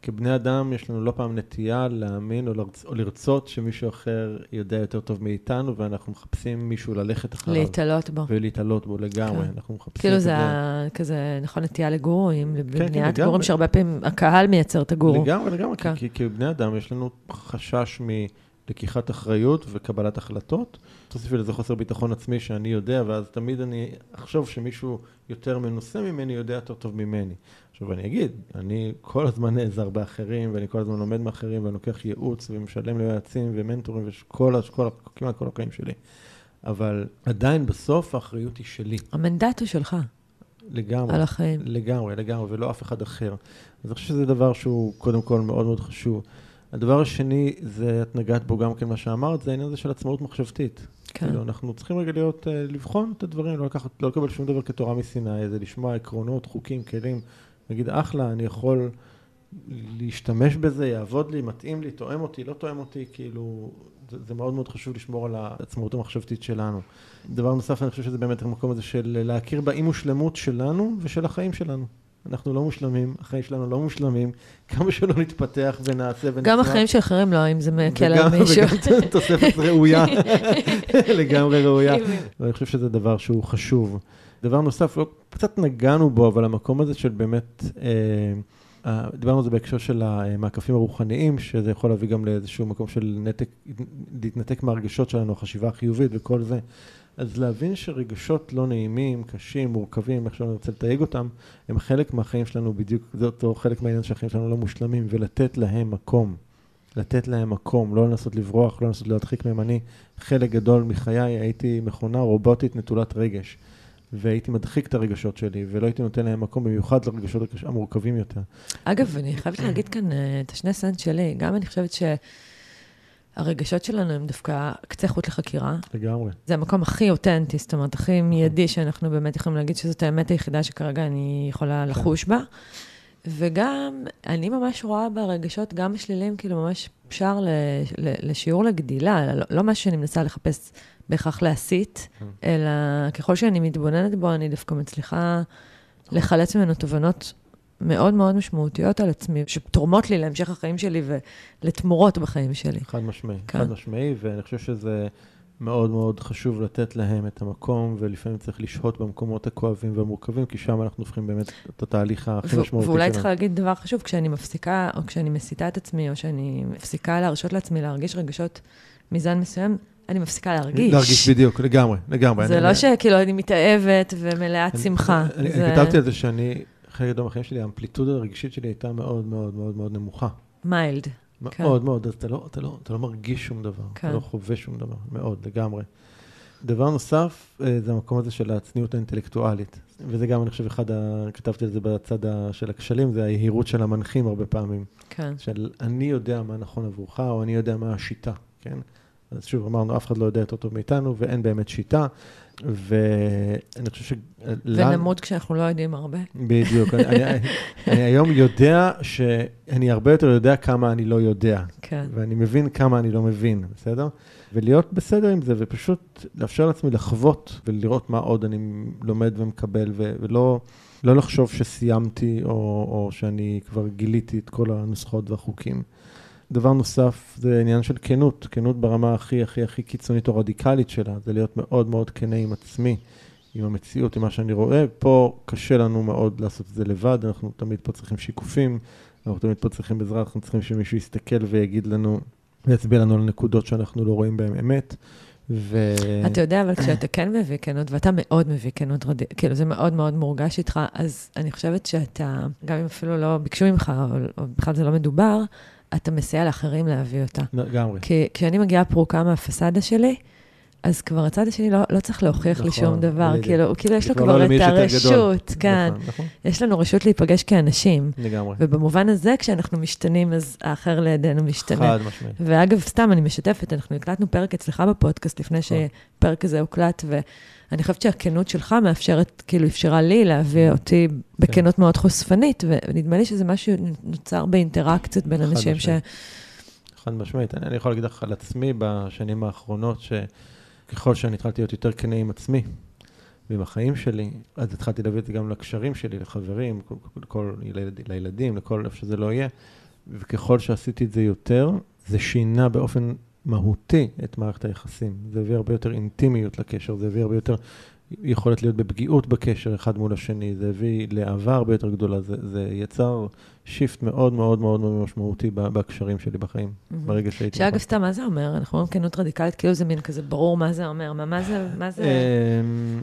כבני אדם יש לנו לא פעם נטייה להאמין או, לרצ... או לרצות שמישהו אחר יודע יותר טוב מאיתנו, ואנחנו מחפשים מישהו ללכת אחריו. להיתלות בו. ולהיתלות בו לגמרי. כן. אנחנו מחפשים כאילו זה ה- כזה, נכון, נטייה לגורואים, כן, לבניית לגמרי. גורים, שהרבה פעמים הקהל מייצר את הגורו. לגמרי, לגמרי, כן. כי, כי כבני אדם יש לנו חשש מלקיחת אחריות וקבלת החלטות. תוסיפי לזה חוסר ביטחון עצמי שאני יודע, ואז תמיד אני אחשוב שמישהו יותר מנוסה ממני יודע יותר טוב ממני. עכשיו אני אגיד, אני כל הזמן נעזר באחרים, ואני כל הזמן לומד מאחרים, ואני לוקח ייעוץ ומשלם ליועצים ומנטורים, וכל, כל, כמעט כל החיים שלי. אבל עדיין בסוף האחריות היא שלי, המנדט הוא שלך, לגמרי. על החיים. לגמרי, לגמרי, ולא אף אחד אחר. אז אני חושב שזה דבר שהוא קודם כל מאוד מאוד חשוב. הדבר השני, זה, את נגעת בו גם כן מה שאמרת, זה העניין הזה של עצמאות מחשבתית. כן. כאילו, אנחנו צריכים רגע להיות, אה, לבחון את הדברים, לא לקחת, לא לקבל שום דבר כתורה מסיני, זה לשמוע עקרונות, חוקים, כלים, להגיד, אחלה, אני יכול להשתמש בזה, יעבוד לי, מתאים לי, תואם אותי, לא תואם אותי, כאילו, זה, זה מאוד מאוד חשוב לשמור על העצמאות המחשבתית שלנו. דבר נוסף, אני חושב שזה באמת המקום הזה של להכיר באי מושלמות שלנו ושל החיים שלנו. אנחנו לא מושלמים, החיים שלנו לא מושלמים, *laughs* כמה שלא נתפתח ונעשה ונצליח. גם החיים של אחרים לא, אם זה מקל על מישהו. וגם *laughs* תוספת ראויה, *laughs* לגמרי ראויה. ואני חושב שזה דבר שהוא חשוב. דבר נוסף, לא, קצת נגענו בו, אבל המקום הזה של באמת, אה, דיברנו על זה בהקשר של המעקפים הרוחניים, שזה יכול להביא גם לאיזשהו מקום של נתק, להתנתק מהרגשות שלנו, החשיבה החיובית וכל זה. אז להבין שרגשות לא נעימים, קשים, מורכבים, איך שלא נרצה לתייג אותם, הם חלק מהחיים שלנו בדיוק, זה אותו חלק מהעניין שהחיים שלנו לא מושלמים, ולתת להם מקום. לתת להם מקום, לא לנסות לברוח, לא לנסות להדחיק מהם. אני, חלק גדול מחיי הייתי מכונה רובוטית נטולת רגש, והייתי מדחיק את הרגשות שלי, ולא הייתי נותן להם מקום, במיוחד לרגשות המורכבים יותר. אגב, אני חייבת להגיד כאן אה, את השני סנט שלי. גם אני חושבת שהרגשות שלנו הם דווקא קצה חוט לחקירה. לגמרי. זה המקום הכי אותנטי, זאת אומרת, הכי מיידי שאנחנו באמת יכולים להגיד שזאת האמת היחידה שכרגע אני יכולה כן. לחוש בה. וגם, אני ממש רואה ברגשות, גם השליליים, כאילו ממש שער ל- לשיעור לגדילה, לא, לא משהו שאני מנסה לחפש בהכרח להסית. אלא ככל שאני מתבוננת בו, אני דווקא מצליחה לחלץ ממנו תובנות מאוד מאוד משמעותיות על עצמי, שתורמות לי להמשך החיים שלי ולתמורות בחיים שלי. חד משמעי, כן. חד משמעי, ואני חושב שזה מאוד מאוד חשוב לתת להם את המקום, ולפעמים צריך לשהות במקומות הכואבים והמורכבים, כי שם אנחנו הופכים באמת את התהליך הכי משמעותי ואולי שלנו. צריכה להגיד דבר חשוב, כשאני מפסיקה, או כשאני מסיתה את עצמי, או שאני מפסיקה להרשות לעצמי להרגיש רגשות מזן מסוים, אני מפסיקה להרגיש. להרגיש בדיוק, לגמרי, לגמרי. זה לא שכאילו אני מתאהבת ומלאת שמחה. אני כתבתי על זה שאני, חלק גדול מהחיים שלי, האמפליטודה הרגשית שלי הייתה מאוד מאוד מאוד מאוד נמוכה. מיילד. כן. מאוד מאוד, אז אתה לא, אתה לא, אתה לא מרגיש שום דבר, כן. אתה לא חווה שום דבר, מאוד, לגמרי. דבר נוסף, אה, זה המקום הזה של הצניעות האינטלקטואלית. וזה גם, אני חושב, אחד ה... כתבתי על זה בצד. של הכשלים, זה היהירות של המנחים הרבה פעמים. כן. של אני יודע מה נכון עבורך, או אני יודע מה השיטה, כן? אז שוב, אמרנו, אף אחד לא יודע יותר טוב מאיתנו, ואין באמת שיטה. ואני חושב ש... ונמות כשאנחנו לא יודעים הרבה. בדיוק. אני, אני, *laughs* אני היום יודע שאני הרבה יותר יודע כמה אני לא יודע. כן. ואני מבין כמה אני לא מבין, בסדר? ולהיות בסדר עם זה, ופשוט לאפשר לעצמי לחוות ולראות מה עוד אני לומד ומקבל, ו- ולא לא לחשוב שסיימתי, או, או שאני כבר גיליתי את כל הנוסחות והחוקים. דבר נוסף זה עניין של כנות, כנות ברמה הכי הכי הכי קיצונית או רדיקלית שלה, זה להיות מאוד מאוד כנה עם עצמי, עם המציאות, עם מה שאני רואה. פה קשה לנו מאוד לעשות את זה לבד, אנחנו תמיד פה צריכים שיקופים, אנחנו תמיד פה צריכים עזרה, אנחנו צריכים שמישהו יסתכל ויגיד לנו, ויצביע לנו על נקודות שאנחנו לא רואים בהן אמת. ו... אתה יודע, אבל כשאתה כן מביא כנות, ואתה מאוד מביא כנות, רד- כאילו זה מאוד מאוד מורגש איתך, אז אני חושבת שאתה, גם אם אפילו לא ביקשו ממך, או, או בכלל זה לא מדובר, אתה מסייע לאחרים להביא אותה. לגמרי. כי כשאני מגיעה פרוקה מהפסאדה שלי, אז כבר הצד השני לא, לא צריך להוכיח לי נכון, שום דבר, בדיוק. כאילו, כאילו יש לו כבר לא את. הרשות, כן. נכון, נכון, יש לנו רשות להיפגש כאנשים, לגמרי. ובמובן הזה, כשאנחנו משתנים, אז האחר לידינו משתנה. חד משמעית. ואגב, סתם, אני משתפת, אנחנו הקלטנו פרק אצלך בפודקאסט לפני נכון. שפרק הזה הוקלט, ואני חושבת שהכנות שלך מאפשרת, כאילו, אפשרה לי להביא אותי בכנות מאוד חושפנית, ונדמה לי שזה משהו נוצר באינטראקציות בין אנשים ש... משמעית. חד משמעית. אני אני יכול להגיד לך על עצמי בשנים האחרונות, שככל שאני התחלתי להיות יותר כנה עם עצמי ועם החיים שלי, אז התחלתי להביא את זה גם לקשרים שלי, לחברים, כל, כל, לילד, לילדים, לכל איפה שזה לא יהיה. וככל שעשיתי את זה יותר, זה שינה באופן מהותי את מערכת היחסים. זה הביא הרבה יותר אינטימיות לקשר, זה הביא הרבה יותר יכולת להיות בפגיעות בקשר אחד מול השני, זה הביא לאהבה הרבה יותר גדולה, זה, זה יצר שיפט מאוד מאוד מאוד מאוד משמעותי בקשרים שלי בחיים, ברגע שהייתי... שאגב. סתם, מה זה אומר? אנחנו אומרים כנות רדיקלית, כאילו זה מין כזה ברור מה זה אומר. מה, מה זה, מה זה... אמ,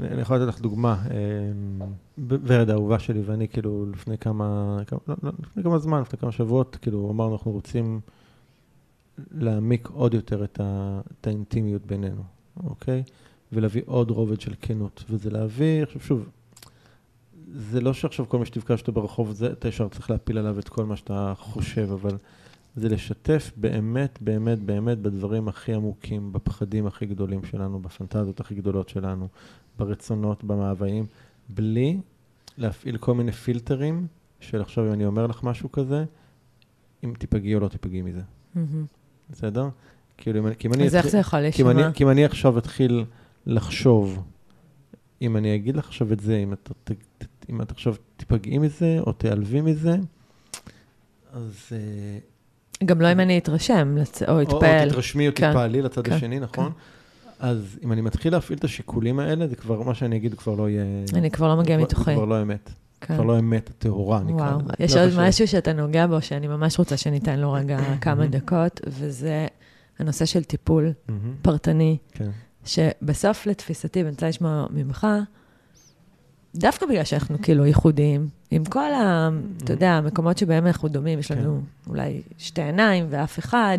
אני יכול לתת לך דוגמה. אמ, ורד האהובה שלי ואני, כאילו, לפני כמה, כמה- לא, לא, לפני כמה זמן, לפני כמה שבועות, כאילו, אמרנו, אנחנו רוצים להעמיק עוד יותר את, ה, את האינטימיות בינינו, אוקיי? ולהביא עוד רובד של כנות. וזה להביא, עכשיו שוב, זה לא שעכשיו כל מי שתפגש אותו ברחוב, זה, אתה ישר צריך להפיל עליו את כל מה שאתה חושב, אבל זה לשתף באמת, באמת, באמת בדברים הכי עמוקים, בפחדים הכי גדולים שלנו, בפנטזיות הכי גדולות שלנו, ברצונות, במאוויים, בלי להפעיל כל מיני פילטרים של עכשיו, אם אני אומר לך משהו כזה, אם תיפגעי או לא תיפגעי מזה, מהמם. בסדר? כאילו, כי אם אני אז איך זה יכול להישמע? כי אם אני עכשיו אתחיל לחשוב, אם אני אגיד לך עכשיו את זה, אם את, ת- ת- אם את עכשיו תיפגעי מזה או תיעלבי מזה, אז... אה, גם לא אם אני אתרשם, לצ- או או, אתפעל. או תתרשמי או כן, תתפעלי לצד כן, השני, נכון? אז אם אני מתחיל להפעיל את השיקולים האלה, זה כבר, מה שאני אגיד כבר לא יהיה... אני כבר לא מגיע מתוכי. זה כבר לא אמת. כן. כבר לא אמת טהורה, נקרא וואו, לזה. יש זה עוד חשוב. משהו שאתה נוגע בו, שאני ממש רוצה שניתן לו רגע *coughs* כמה דקות, וזה הנושא של טיפול פרטני, כן. שבסוף לתפיסתי, ואני רוצה לשמוע ממך, דווקא בגלל שאנחנו כאילו ייחודיים, עם כל ה... אתה יודע, המקומות שבהם אנחנו דומים, יש לנו אולי שתי עיניים ואף אחד,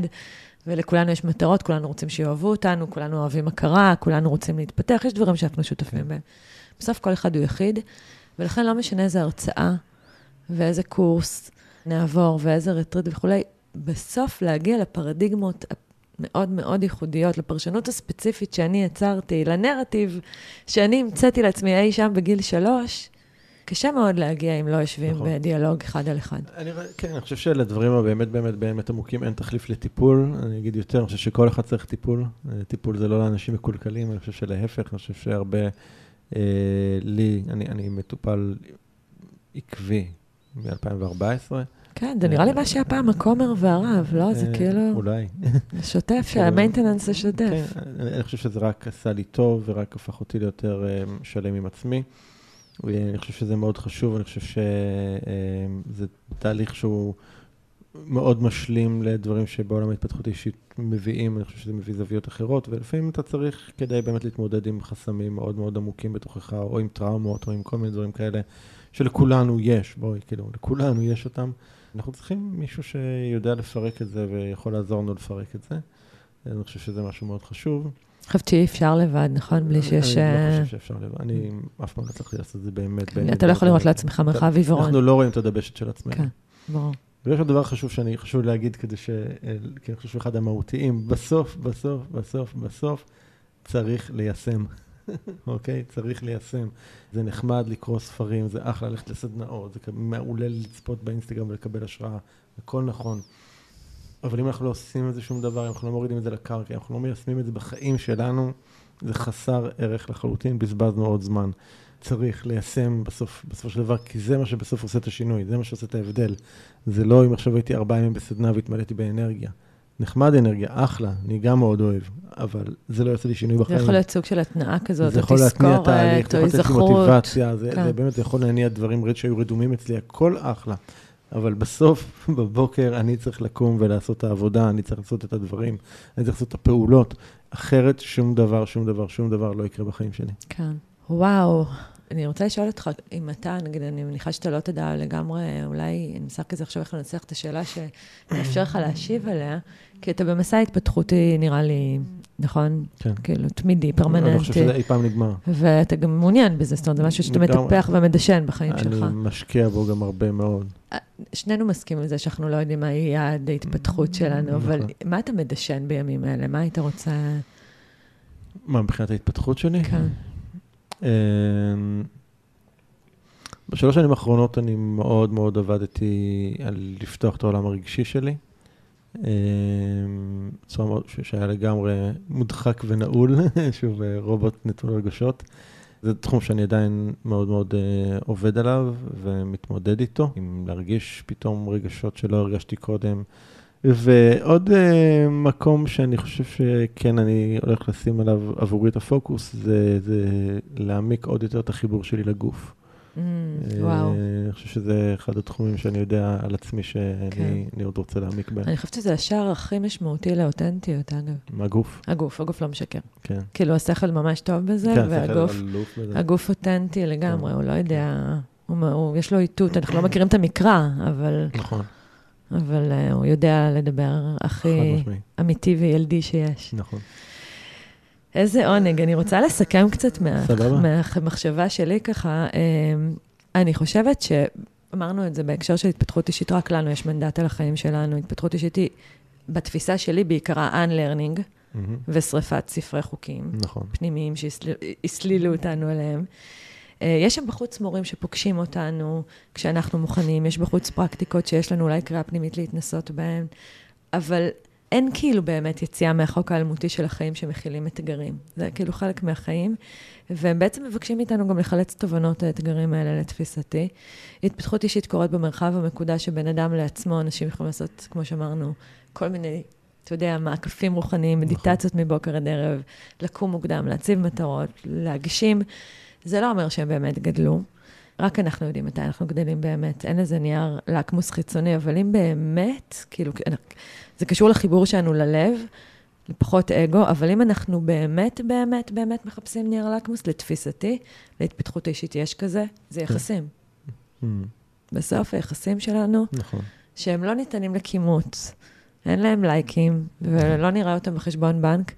ולכולנו יש מטרות, כולנו רוצים שיאהבו אותנו, כולנו אוהבים הכרה, כולנו רוצים להתפתח, יש דברים שאנחנו שותפים כן. בהם. בסוף כל אחד הוא יחיד, ולכן לא משנה איזה הרצאה ואיזה קורס נעבור ואיזה רטריט וכולי, בסוף להגיע לפרדיגמות המאוד מאוד ייחודיות, לפרשנות הספציפית שאני יצרתי, לנרטיב שאני המצאתי לעצמי אי שם בגיל שלוש, קשה מאוד להגיע אם לא יושבים נכון. בדיאלוג אחד על אחד. אני, כן, אני חושב שלדברים הבאמת באמת באמת עמוקים אין תחליף לטיפול. אני אגיד יותר, אני חושב שכל אחד צריך טיפול. אה, טיפול זה לא לאנשים מקולקלים, אני חושב שלהפך, אני חושב שהרבה, לי, אני, אני מטופל עקבי מ-2014. כן, זה נראה לי מה שהיה פעם הכומר והרב, לא? זה אה, כאילו אולי. שוטף, כאילו, שהמיינטננס זה שוטף. כן, אני, אני חושב שזה רק עשה לי טוב ורק הפך אותי ליותר אה, שלם עם עצמי. ואני חושב שזה מאוד חשוב, אני חושב שזה תהליך שהוא מאוד משלים לדברים שבעולם ההתפתחות האישית מביאים, אני חושב שזה מביא זוויות אחרות, ולפעמים אתה צריך כדי באמת להתמודד עם חסמים מאוד מאוד עמוקים בתוכך, או עם טראומות, או עם כל מיני דברים כאלה, שלכולנו יש, בואי, כאילו, לכולנו יש אותם. אנחנו צריכים מישהו שיודע לפרק את זה ויכול לעזור לנו לפרק את זה. אני חושב שזה משהו מאוד חשוב. אני חושבת שאי אפשר לבד, נכון? בלי שיש... אני אה, לא חושב שאפשר לבד, אני אף פעם לא הצלחתי לעשות את זה באמת. אתה לא יכול. לראות לעצמך מרחב עיוורון. אנחנו לא רואים את הדבשת של עצמנו. כן, ברור. ויש עוד דבר חשוב שאני חשוב להגיד כדי ש... כי אני חושב שהוא אחד המהותיים. בסוף, בסוף, בסוף, בסוף, צריך ליישם. *laughs* אוקיי? צריך ליישם. זה נחמד לקרוא ספרים, זה אחלה ללכת לסדנאות, זה מעולה לצפות באינסטגרם ולקבל השראה, הכל נכון. אבל אם אנחנו לא עושים את זה שום דבר, אם אנחנו לא מורידים את זה לקרקע, אם אנחנו לא מיישמים את זה בחיים שלנו, זה חסר ערך לחלוטין, בזבזנו עוד זמן. צריך ליישם בסוף, בסופו של דבר, כי זה מה שבסוף עושה את השינוי, זה מה שעושה את ההבדל. זה לא אם עכשיו הייתי ארבעה ימים בסדנה והתמלאתי באנרגיה. נחמד אנרגיה, אחלה, אני גם מאוד אוהב, אבל זה לא יעשה לי שינוי זה בחיים. יכול להיות סוג של התנאה כזאת, זה או יכול להתניע תהליך, זה יכול לתת לי היזכרות. מוטיבציה, זה, כן. זה באמת יכול להניע דברים שהיו רדומים אצלי, הכל אחלה. אבל בסוף, *laughs* בבוקר, אני צריך לקום ולעשות את העבודה, אני צריך לעשות את הדברים, אני צריך לעשות את הפעולות. אחרת שום דבר, שום דבר, שום דבר לא יקרה בחיים שלי. כן. וואו, אני רוצה לשאול אותך, אם אתה, נגיד, אני מניחה שאתה לא תדע לגמרי, אולי אני מנסה כזה עכשיו איך לנסח את השאלה שתאפשר לך להשיב עליה, כי אתה במסע התפתחותי, נראה לי, נכון? כן. כאילו, תמידי, אני לא חושב פרמננטי. שזה אי פעם נגמר. ואתה גם מעוניין בזה, זאת אומרת, זה משהו שאתה. מטפח ומדשן בחיים אני שלך. משקיע בו גם הרבה מאוד. שנינו מסכימים לזה שאנחנו לא יודעים מה יהיה יעד ההתפתחות שלנו, אבל נכון. מה אתה מדשן בימים האלה? מה היית רוצה... מה, מבחינת ההתפתחות שלי? כן. אמ, בשלוש שנים האחרונות אני מאוד מאוד עבדתי על לפתוח את העולם הרגשי שלי. אמ, בצורה ש- שהיה לגמרי מודחק ונעול, *laughs* שוב אה, רובוט נטול רגשות. זה תחום שאני עדיין מאוד מאוד אה, עובד עליו ומתמודד איתו, עם להרגיש פתאום רגשות שלא הרגשתי קודם. ועוד אה, מקום שאני חושב שכן, אני הולך לשים עליו עבורי את הפוקוס, זה, זה להעמיק עוד יותר את החיבור שלי לגוף. Mm, וואו. אה, אני חושב שזה אחד התחומים שאני יודע על עצמי שאני כן. עוד רוצה להעמיק בהם. אני חושבת שזה השער הכי משמעותי לאותנטיות, אגב. מהגוף, הגוף, הגוף לא משקר. כן. כאילו, השכל ממש טוב בזה, כן, והגוף, בזה. הגוף אותנטי לגמרי, כן. הוא לא יודע, הוא, הוא, יש לו איתות, אנחנו לא *coughs* מכירים את המקרא, אבל, נכון, אבל uh, הוא יודע לדבר הכי אמיתי וילדי שיש. נכון. איזה עונג. אני רוצה לסכם קצת מה. מהמחשבה שלי ככה. אמ, אני חושבת שאמרנו את זה בהקשר של התפתחות אישית, רק לנו יש מנדט על החיים שלנו. התפתחות אישית היא, בתפיסה שלי, בעיקרה unlearning מהמם. ושריפת ספרי חוקים נכון, פנימיים שהסלילו אותנו אליהם. אה, יש שם בחוץ מורים שפוגשים אותנו כשאנחנו מוכנים, יש בחוץ פרקטיקות שיש לנו אולי קריאה פנימית להתנסות בהן, אבל אין כאילו באמת יציאה מהחוק האלמותי של החיים שמכילים אתגרים. זה כאילו חלק מהחיים, והם בעצם מבקשים מאיתנו גם לחלץ תובנות האתגרים האלה לתפיסתי. התפתחות אישית קורית במרחב המקודש שבין אדם לעצמו, אנשים יכולים לעשות, כמו שאמרנו, כל מיני, אתה יודע, מעקפים רוחניים, מדיטציות מבוקר עד ערב, לקום מוקדם, להציב מטרות, להגשים. זה לא אומר שהם באמת גדלו, רק אנחנו יודעים מתי אנחנו גדלים באמת. אין איזה נייר לקמוס חיצוני, אבל אם באמת, כאילו, זה קשור לחיבור שלנו ללב, לפחות אגו, אבל אם אנחנו באמת, באמת, באמת מחפשים נייר לקמוס, לתפיסתי, להתפתחות אישית יש כזה, זה יחסים. מהמם. בסוף היחסים שלנו, נכון. שהם לא ניתנים לכימות, אין להם לייקים, ולא נראה אותם בחשבון בנק,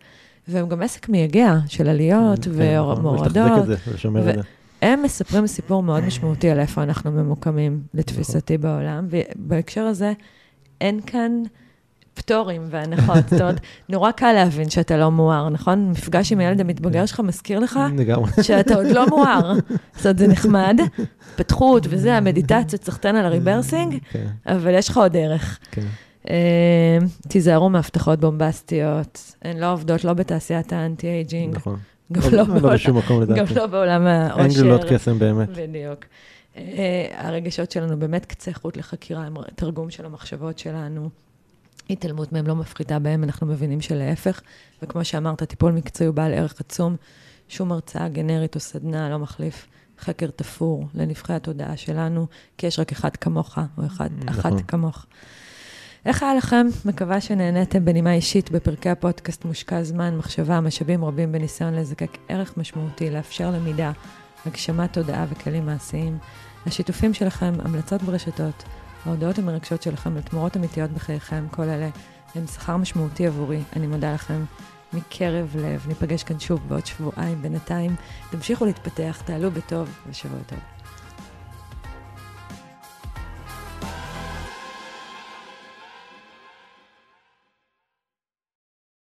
והם גם עסק מייגע של עליות כן, נכון, ומורדות. זה. הם מספרים סיפור מאוד משמעותי על איפה אנחנו ממוקמים, לתפיסתי בעולם, ובהקשר הזה, אין כאן פטורים והנחות. זאת אומרת, *laughs* נורא קל להבין שאתה לא מואר, נכון? מפגש עם הילד המתבגר שלך מזכיר לך. *laughs* שאתה עוד לא מואר. *laughs* זאת אומרת, זה נחמד, פתחות וזה, המדיטציות, סחתן על ה rebirthing, כן, אבל יש לך עוד דרך. אה, תיזהרו מהבטחות בומבסטיות, הן לא עובדות לא בתעשיית ה anti-aging, נכון. גם לא- לא לא בעולם- גם. לא בעולם אין העושר. גלולות קסם באמת. בדיוק. אה, הרגשות שלנו באמת קצה חוט לחקירה, הם תרגום של המחשבות שלנו. התעלמות מהם לא מפחיתה בהם, אנחנו מבינים שלהפך. וכמו שאמרת, טיפול מקצועי הוא בעל ערך עצום. שום הרצאה גנרית או סדנה לא מחליף חקר תפור לנבחי התודעה שלנו, כי יש רק אחד כמוך, או אחד, אחת נכון. כמוך. איך היה לכם? מקווה שנהניתם בנימה אישית בפרקי הפודקאסט מושקע זמן, מחשבה, משאבים רבים בניסיון לזקק ערך משמעותי, לאפשר למידה, הגשמת תודעה וכלים מעשיים. השיתופים שלכם, המלצות ברשתות, ההודעות המרגשות שלכם לתמורות אמיתיות בחייכם, כל אלה הם שכר משמעותי עבורי. אני מודה לכם מקרב לב. ניפגש כאן שוב בעוד שבועיים. בינתיים, תמשיכו להתפתח, תעלו בטוב ושבוע טוב.